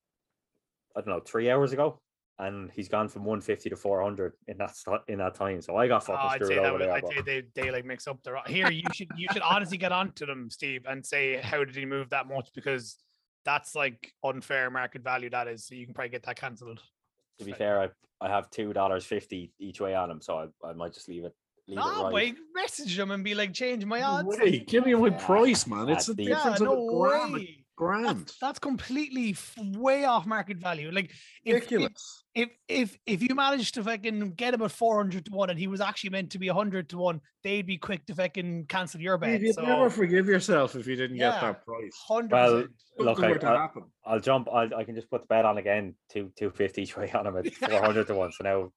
I don't know three hours ago, and he's gone from one fifty to four hundred in that st- in that time. So I got Oh, fucking I'd screwed say that over would, there. I'd say they, they like mix up their here. You should you should honestly get onto them, Steve, and say how did he move that much because that's like unfair market value. That is, so you can probably get that cancelled. to be fair, I, I have two dollars fifty each way on him, so I, I might just leave it. Leave it No, right. wait, message them and be like, change my No odds. way, give me my price, man. It's a that's the- Yeah, difference no of a grand. a way. Grand. That's, that's completely f- way off market value. Like if, if Ridiculous. if if if you managed to fucking get him at four hundred to one and he was actually meant to be hundred to one, they'd be quick to fucking cancel your bet. You'd So never forgive yourself if you didn't Yeah. get that price. hundred Well. Look, I, I, I'll jump. I'll, I can just put the bet on again. Two two fifty [LAUGHS] each way on him at [LAUGHS] four hundred to one. So now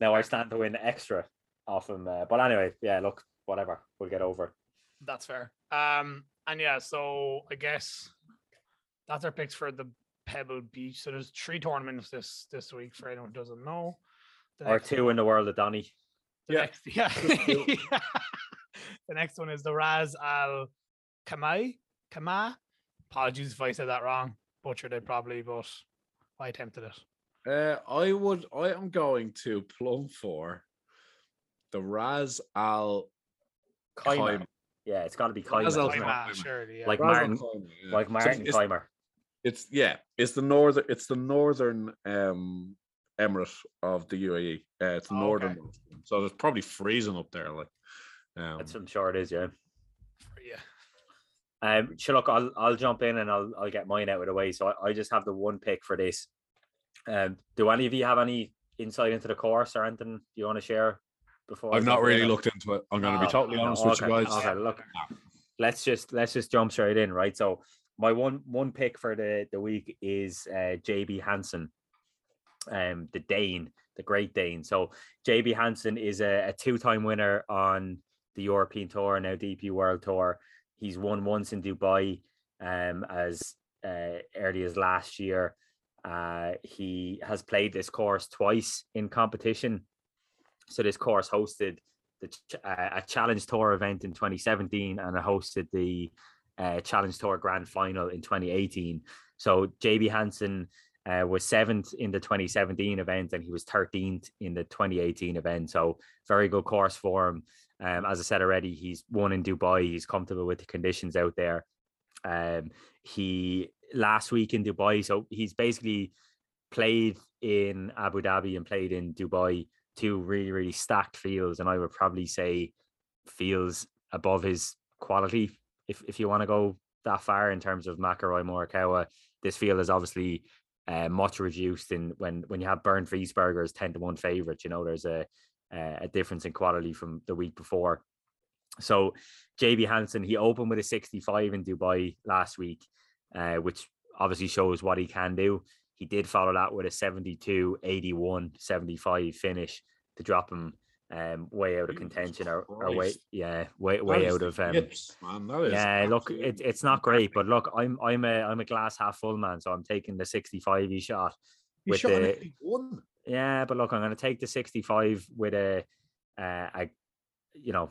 now I stand to win extra off him. Uh, but anyway, yeah. Look, whatever. We'll get over. That's fair. Um, and yeah, so I guess that's our picks for the Pebble Beach. So there's three tournaments this this week for anyone who doesn't know. The Or next two in the world of Donny. The Yeah, next, [LAUGHS] yeah. just do. [LAUGHS] the next one is the Raz Al Kamai. Kama. Apologies if I said that wrong. Butchered it probably, but I attempted it. Uh, I would. I am going to plumb for the Raz Al Keimer. Keimer. Yeah, it's got to be Raz Keimer. Al doesn't it? Kama, Keimer. surely, yeah. Like Raz Al Martin- Keimer, yeah. Like Martin it's, Keimer. It's yeah. It's the northern. It's the northern um emirate of the UAE. Uh, it's the Oh, northern. one. So it's probably freezing up there. Like, um, That's I'm sure it is. Yeah. yeah. Um, sure, look, I'll I'll jump in and I'll I'll get mine out of the way. So I, I just have the one pick for this. Um, do any of you have any insight into the course or anything you want to share? Before I I've not jump in? really looked into it. I'm going to No, be totally no, honest with you guys. okay, look, let's just let's just jump straight in, right? So my one one pick for the the week is uh, JB Hansen, um, the Dane, the Great Dane. So JB Hansen is a, a two time winner on the European Tour and now DP World Tour. He's won once in Dubai, um, as uh, early as last year. Uh, he has played this course twice in competition. So this course hosted the uh, a Challenge Tour event in 2017 and it hosted the uh, Challenge Tour Grand Final in 2018. So JB Hansen uh, was seventh in the 2017 event and he was 13th in the 2018 event. So very good course for him. Um, as I said already, he's won in Dubai. He's comfortable with the conditions out there. Um, he last week in Dubai, so he's basically played in Abu Dhabi and played in Dubai, two really really stacked fields, and I would probably say fields above his quality. If if you want to go that far in terms of McIlroy Morikawa, this field is obviously uh, much reduced in when when you have Bernd Wiesberger ten to one favorite. You know, there's a a a difference in quality from the week before. So JB Hansen, he opened with a 65 in Dubai last week, uh, which obviously shows what he can do. He did follow that with a 72, 81, 75 finish to drop him um, way out of contention or, or way, yeah, way way out of um, yips, man. That is yeah. Look, it, it's not great, but look, I'm I'm a I'm a glass half full man, so I'm taking the 65 he shot He with shot the yeah, but look, I'm going to take the 65 with a, uh, a, you know,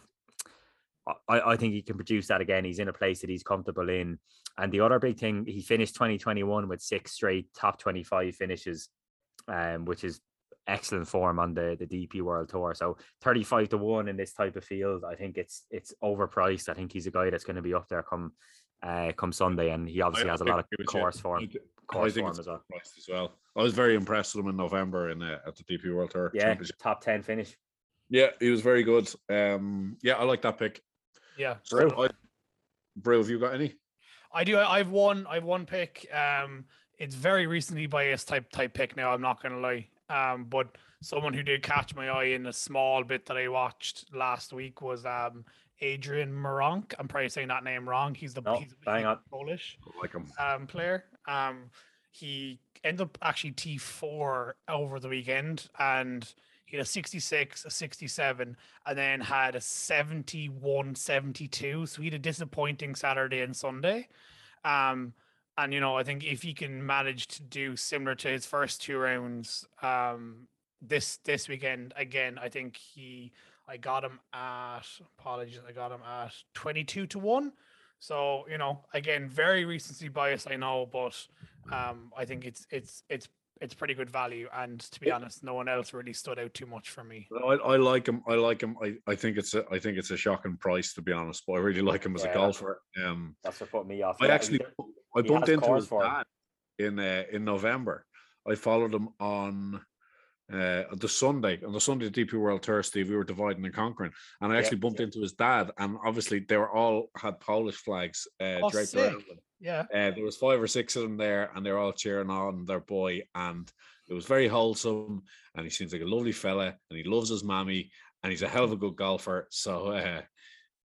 I, I think he can produce that again. He's in a place that he's comfortable in. And the other big thing, he finished 2021 with six straight top 25 finishes, um, which is excellent form on the the DP World Tour. So 35 to one in this type of field, I think it's it's overpriced. I think he's a guy that's going to be up there come uh, come Sunday, and he obviously I- has a I lot of agree with you. course form. I I Course think form it's as well. as well. I was very impressed with him in November in uh, at the DP World Tour Yeah, Championship. top 10 finish. Yeah, he was very good. Um, yeah, I like that pick. Yeah. Brew, so- I, Brew, have you got any? I do. I- I've one. I've one pick. Um, it's very recently biased type type pick. Now I'm not gonna lie. Um, but someone who did catch my eye in a small bit that I watched last week was um Adrian Meronk. I'm probably saying that name wrong. He's the No, he's, bang. Polish like him. um player. Um, he ended up actually T4 over the weekend and he had a 66, a 67, and then had a 71, 72. So he had a disappointing Saturday and Sunday. Um, and you know, I think if he can manage to do similar to his first two rounds, um, this this weekend again, I think he I got him at apologies, I got him at 22 to 1. So, you know, again, very recency bias, I know, but um, I think it's it's it's it's pretty good value. And to be honest, no one else really stood out too much for me. I, I like him. I like him. I, I think it's a I think it's a shocking price to be honest, but I really like him as Yeah, a golfer. Um, That's what put me off. I Yeah, actually he- I bumped into his for it. dad in uh, in November. I followed him on uh, the Sunday on the Sunday DP World Tour. Steve, we were dividing and conquering, and I Yeah, actually bumped into his dad, and obviously they were all had Polish flags uh, Oh, draped sick. around them. Yeah. Uh, there was five or six of them there, and they were all cheering on their boy, and it was very wholesome. And he seems like a lovely fella, and he loves his mammy, and he's a hell of a good golfer. So uh,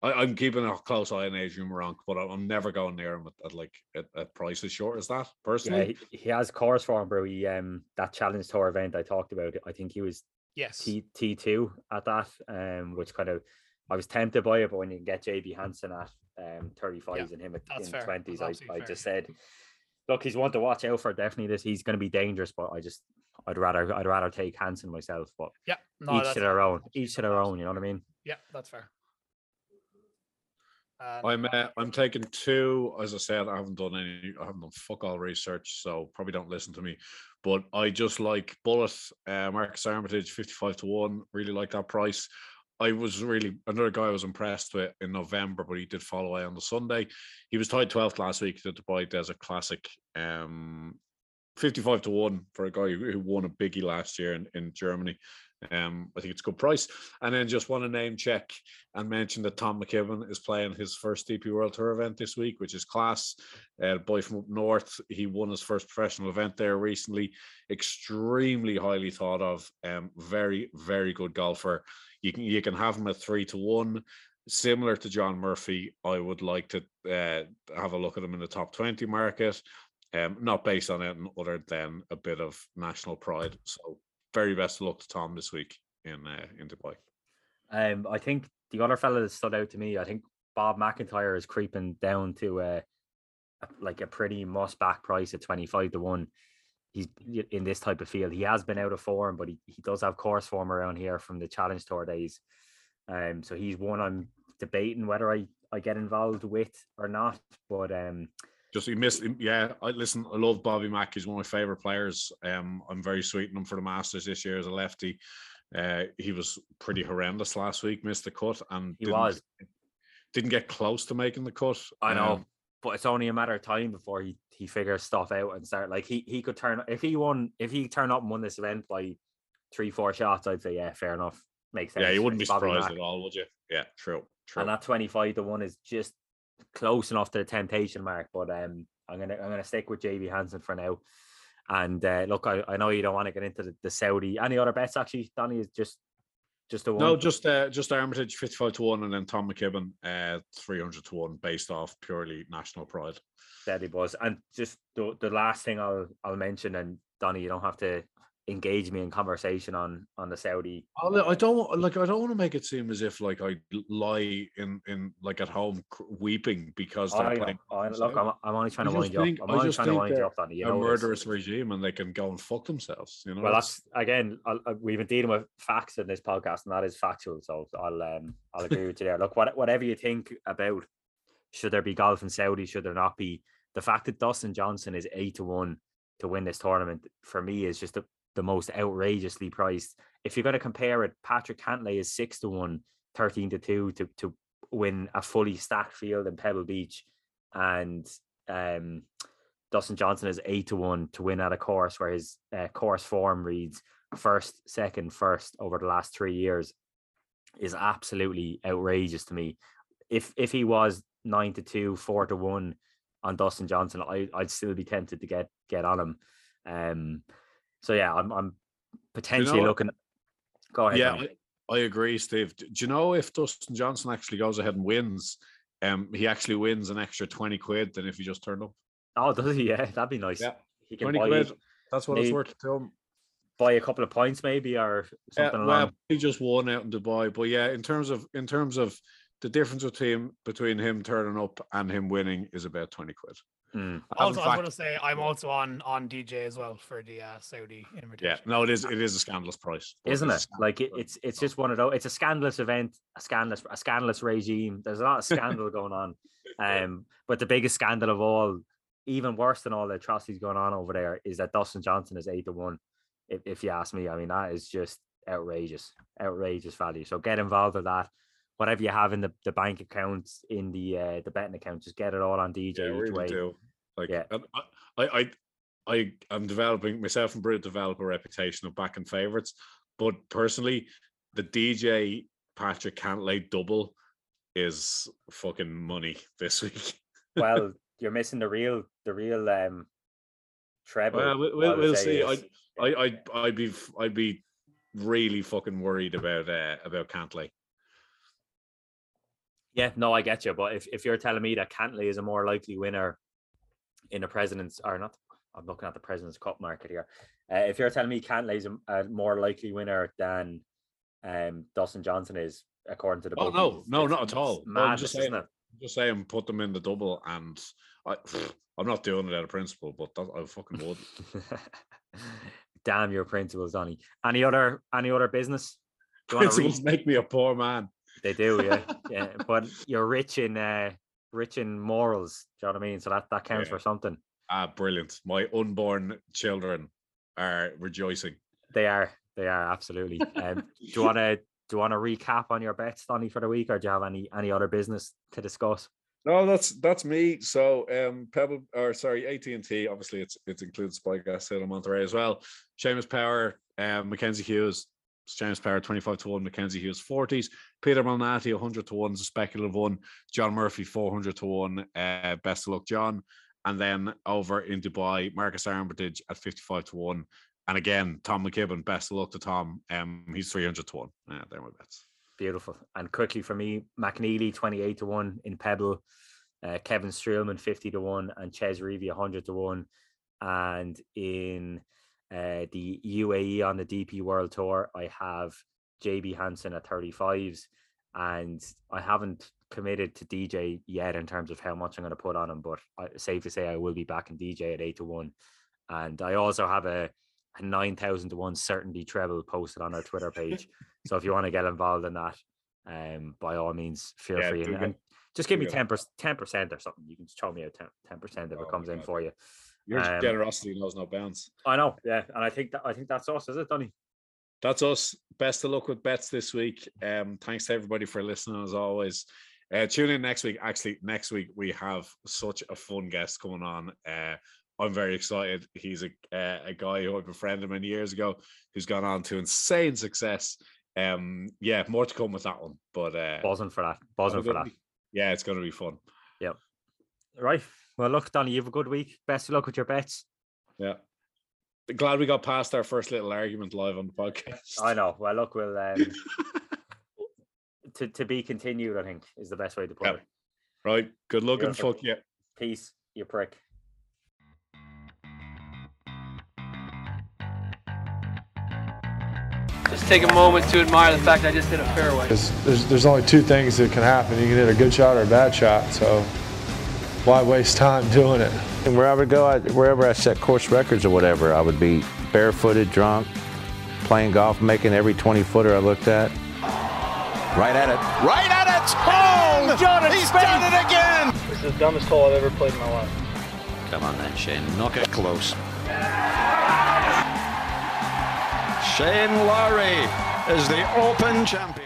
I, I'm keeping a close eye on Adrian Meronk, but I'm, I'm never going near him at, at like at, at price as short as that. Yeah, Personally, he, he has course form, bro. He um that challenge tour event I talked about. I think he was Yes. T T two at that, um, which kind of I was tempted by it, but when you can get JB Hansen at um thirty fives and him at in fair. twenties, That's I, I fair. just said, look, he's one to watch out for. Definitely, this he's going to be dangerous, but I just I'd rather I'd rather take Hansen myself. But Yeah. No, each to their own, each to their own. You know what I mean? Yeah, that's fair. And, I'm uh, I'm taking two. As I said, I haven't done any. I haven't done fuck all research, so probably don't listen to me. But I just like Bullet, uh, Marcus Armitage, fifty-five to one. Really like that price. I was really another guy I was impressed with in November, but he did fall away on the Sunday. He was tied 12th last week at the Dubai Desert Classic. Um, 55 to 1 for a guy who won a biggie last year in, in Germany. Um, I think it's a good price. And then just want to name check and mention that Tom McKibbin is playing his first DP World Tour event this week, which is class. Uh, boy from up north, he won his first professional event there recently. Extremely highly thought of. Um, very, very good golfer. You can you can have him at three to one. Similar to John Murphy, I would like to uh, have a look at him in the top 20 market. Um, not based on anything other than a bit of national pride. So very best of luck to Tom this week in uh, in Dubai. Um, I think the other fella that stood out to me, I think Bob MacIntyre is creeping down to a, like a pretty must back price at 25 to 1. He's in this type of field. He has been out of form, but he, he does have course form around here from the Challenge Tour days. Um, so he's one I'm debating whether I, I get involved with or not. But um, Just he missed. him. Yeah, I listen. I love Bobby Mack. He's one of my favorite players. Um, I'm very sweet on him for the Masters this year as a lefty. Uh, he was pretty horrendous last week. Missed the cut and he didn't- was. didn't get close to making the cut. I know, Um, but it's only a matter of time before he he figures stuff out and start like he he could turn if he won if he turned up and won this event by three four shots, I'd say yeah, fair enough, makes sense. yeah, you wouldn't be Bobby surprised Mack. at all, would you? Yeah, true. True. And that twenty five to one is just close enough to the temptation mark. But um, I'm gonna I'm gonna stick with JB Hansen for now. And uh, look, I, I know you don't want to get into the, the Saudi. Any other bets actually, Donny is just just the one. no, just uh, just Armitage fifty-five to one, and then Tom McKibbin uh, three hundred to one, based off purely national pride. There he was, And just the, the last thing I'll I'll mention, and Donny, you don't have to engage me in conversation on on the Saudi. I don't want- like. I don't want to make it seem as if like I lie in in like at home weeping because they're I, playing. I, look, I'm, I'm only trying to wind just you up. I'm only trying to wind you up, Donny. You a know murderous regime, and they can go and fuck themselves. You know. Well, that's- again. I we've been dealing with facts in this podcast, and that is factual. So I'll um I'll agree with you there. Look, what, whatever you think about should there be golf in Saudi, should there not be? The fact that Dustin Johnson is eight to one to win this tournament for me is just the, the most outrageously priced. If you're going to compare it, Patrick Cantlay is six to one, 13 to two to to win a fully stacked field in Pebble Beach, and um. Dustin Johnson is eight to one to win at a course where his uh, course form reads first, second, first over the last three years is absolutely outrageous to me. If if he was nine to two, four to one on Dustin Johnson, I I'd still be tempted to get get on him. Um, so yeah, I'm I'm potentially what? looking. Go ahead. yeah, I, I agree, Steve. Do you know if Dustin Johnson actually goes ahead and wins? Um, he actually wins an extra twenty quid than if he just turned up. Oh, does he? [LAUGHS] Yeah, that'd be nice. Yeah. He can 20 buy, quid. That's what it's worth to him. buy a couple of points maybe or something. Yeah, well, he just won out in Dubai. But yeah, in terms of in terms of the difference between between him turning up and him winning is about 20 quid. Mm. I Also, I was going to say I'm also on on DJ as well for the uh, Saudi Yeah, no, it is it is a scandalous price. Isn't it? Like it, it's it's just one of those. It's a scandalous event, a scandalous a scandalous regime. There's a lot of scandal [LAUGHS] going on, um, but the biggest scandal of all, even worse than all the atrocities going on over there, is that Dustin Johnson is eight to one. If, if you ask me, I mean that is just outrageous, outrageous value. So get involved with that. Whatever you have in the, the bank accounts, in the uh, the betting account, just get it all on DJ Yeah, I each really way. do. Like, Yeah. and I, I, I, I'm developing myself and Brit develop a reputation of backing favorites, but personally, the DJ Patrick Cantlay double is fucking money [LAUGHS] this week. [LAUGHS] well, you're missing the real the real um treble. Well, we'll, we'll see. is- I, I, I'd, I'd be, I'd be really fucking worried about, uh, about Cantlay. Yeah, no, I get you. But if, if you're telling me that Cantlay is a more likely winner in the president's or not, I'm looking at the president's cup market here. Uh, if you're telling me Cantlay is a, a more likely winner than um, Dustin Johnson is, according to the Oh, bookies, no, no, not at all. I'm just saying-? Just saying, put them in the double, and I, [SIGHS] I'm not doing it out of principle, but that, I fucking would. [LAUGHS] Damn your principles, Donny. Any other any other business? Do you want to read? Principles make me a poor man. They do, yeah, yeah. But you're rich in uh, rich in morals. Do you know what I mean? So that that counts Yeah. for something. Ah, brilliant. My unborn children are rejoicing. They are. They are absolutely. Um, do you want to do you want to recap on your bets, Donny, for the week, or do you have any any other business to discuss? No, that's that's me. So um Pebble or sorry, AT&T, obviously it's it includes Spike Sale and Monterey as well. Seamus Power, um Mackenzie Hughes, Seamus Power 25 to 1, Mackenzie Hughes 40s, Peter Malnati 100 to 1 is a speculative one, John Murphy 400 to 1, uh best of luck, John. And then over in Dubai, Marcus Armitage at 55 to 1. And again, Tom McKibbin, best of luck to Tom. Um, he's 300 to 1. Yeah, there my bets. Beautiful. And quickly for me, McNealy twenty eight to one in Pebble, uh, Kevin Streelman fifty to one, and Chez Reavie hundred to one. And in uh, the UAE on the DP World Tour, I have JB Hansen at thirty fives, and I haven't committed to DJ yet in terms of how much I'm going to put on him. But I, safe to say, I will be backing DJ at eight to one. And I also have a, a nine thousand to one certainty treble posted on our Twitter page. [LAUGHS] so if you want to get involved in that, um, by all means, feel Yeah, free and, and just give me get 10 10 percent or something. You can just throw me out 10 percent if Oh it comes in for you. Your Um, generosity knows no bounds. I know, yeah, and I think that I think that's us, is it, Donny? That's us. Best of luck with bets this week. Um, thanks to everybody for listening as always. Uh, tune in next week. Actually, next week we have such a fun guest coming on. Uh, I'm very excited. He's a uh, a guy who I befriended many years ago, who's gone on to insane success. Um, yeah, more to come with that one. But uh, Buzzing for that, buzzing for that. week. Yeah, it's going to be fun. Yep. Right. Well, look, Donny, you have a good week. Best of luck with your bets. Yeah. Glad we got past our first little argument live on the podcast. I know. Well, look, we'll um, [LAUGHS] to to be continued. I think is the best way to put Yep. it. Right. Good luck and fuck you. Peace, you prick. Just take a moment to admire the fact I just hit a fairway. Because there's, there's only two things that can happen. You can hit a good shot or a bad shot. So why waste time [LAUGHS] doing it? And where I would go, I, wherever I set course records or whatever, I would be barefooted, drunk, playing golf, making every 20 footer I looked at. Right at it. Right at it. Oh, done it. He's done it again. This is the dumbest hole I've ever played in my life. Come on then, Shane. Knock it close. Shane Lowry is the Open champion.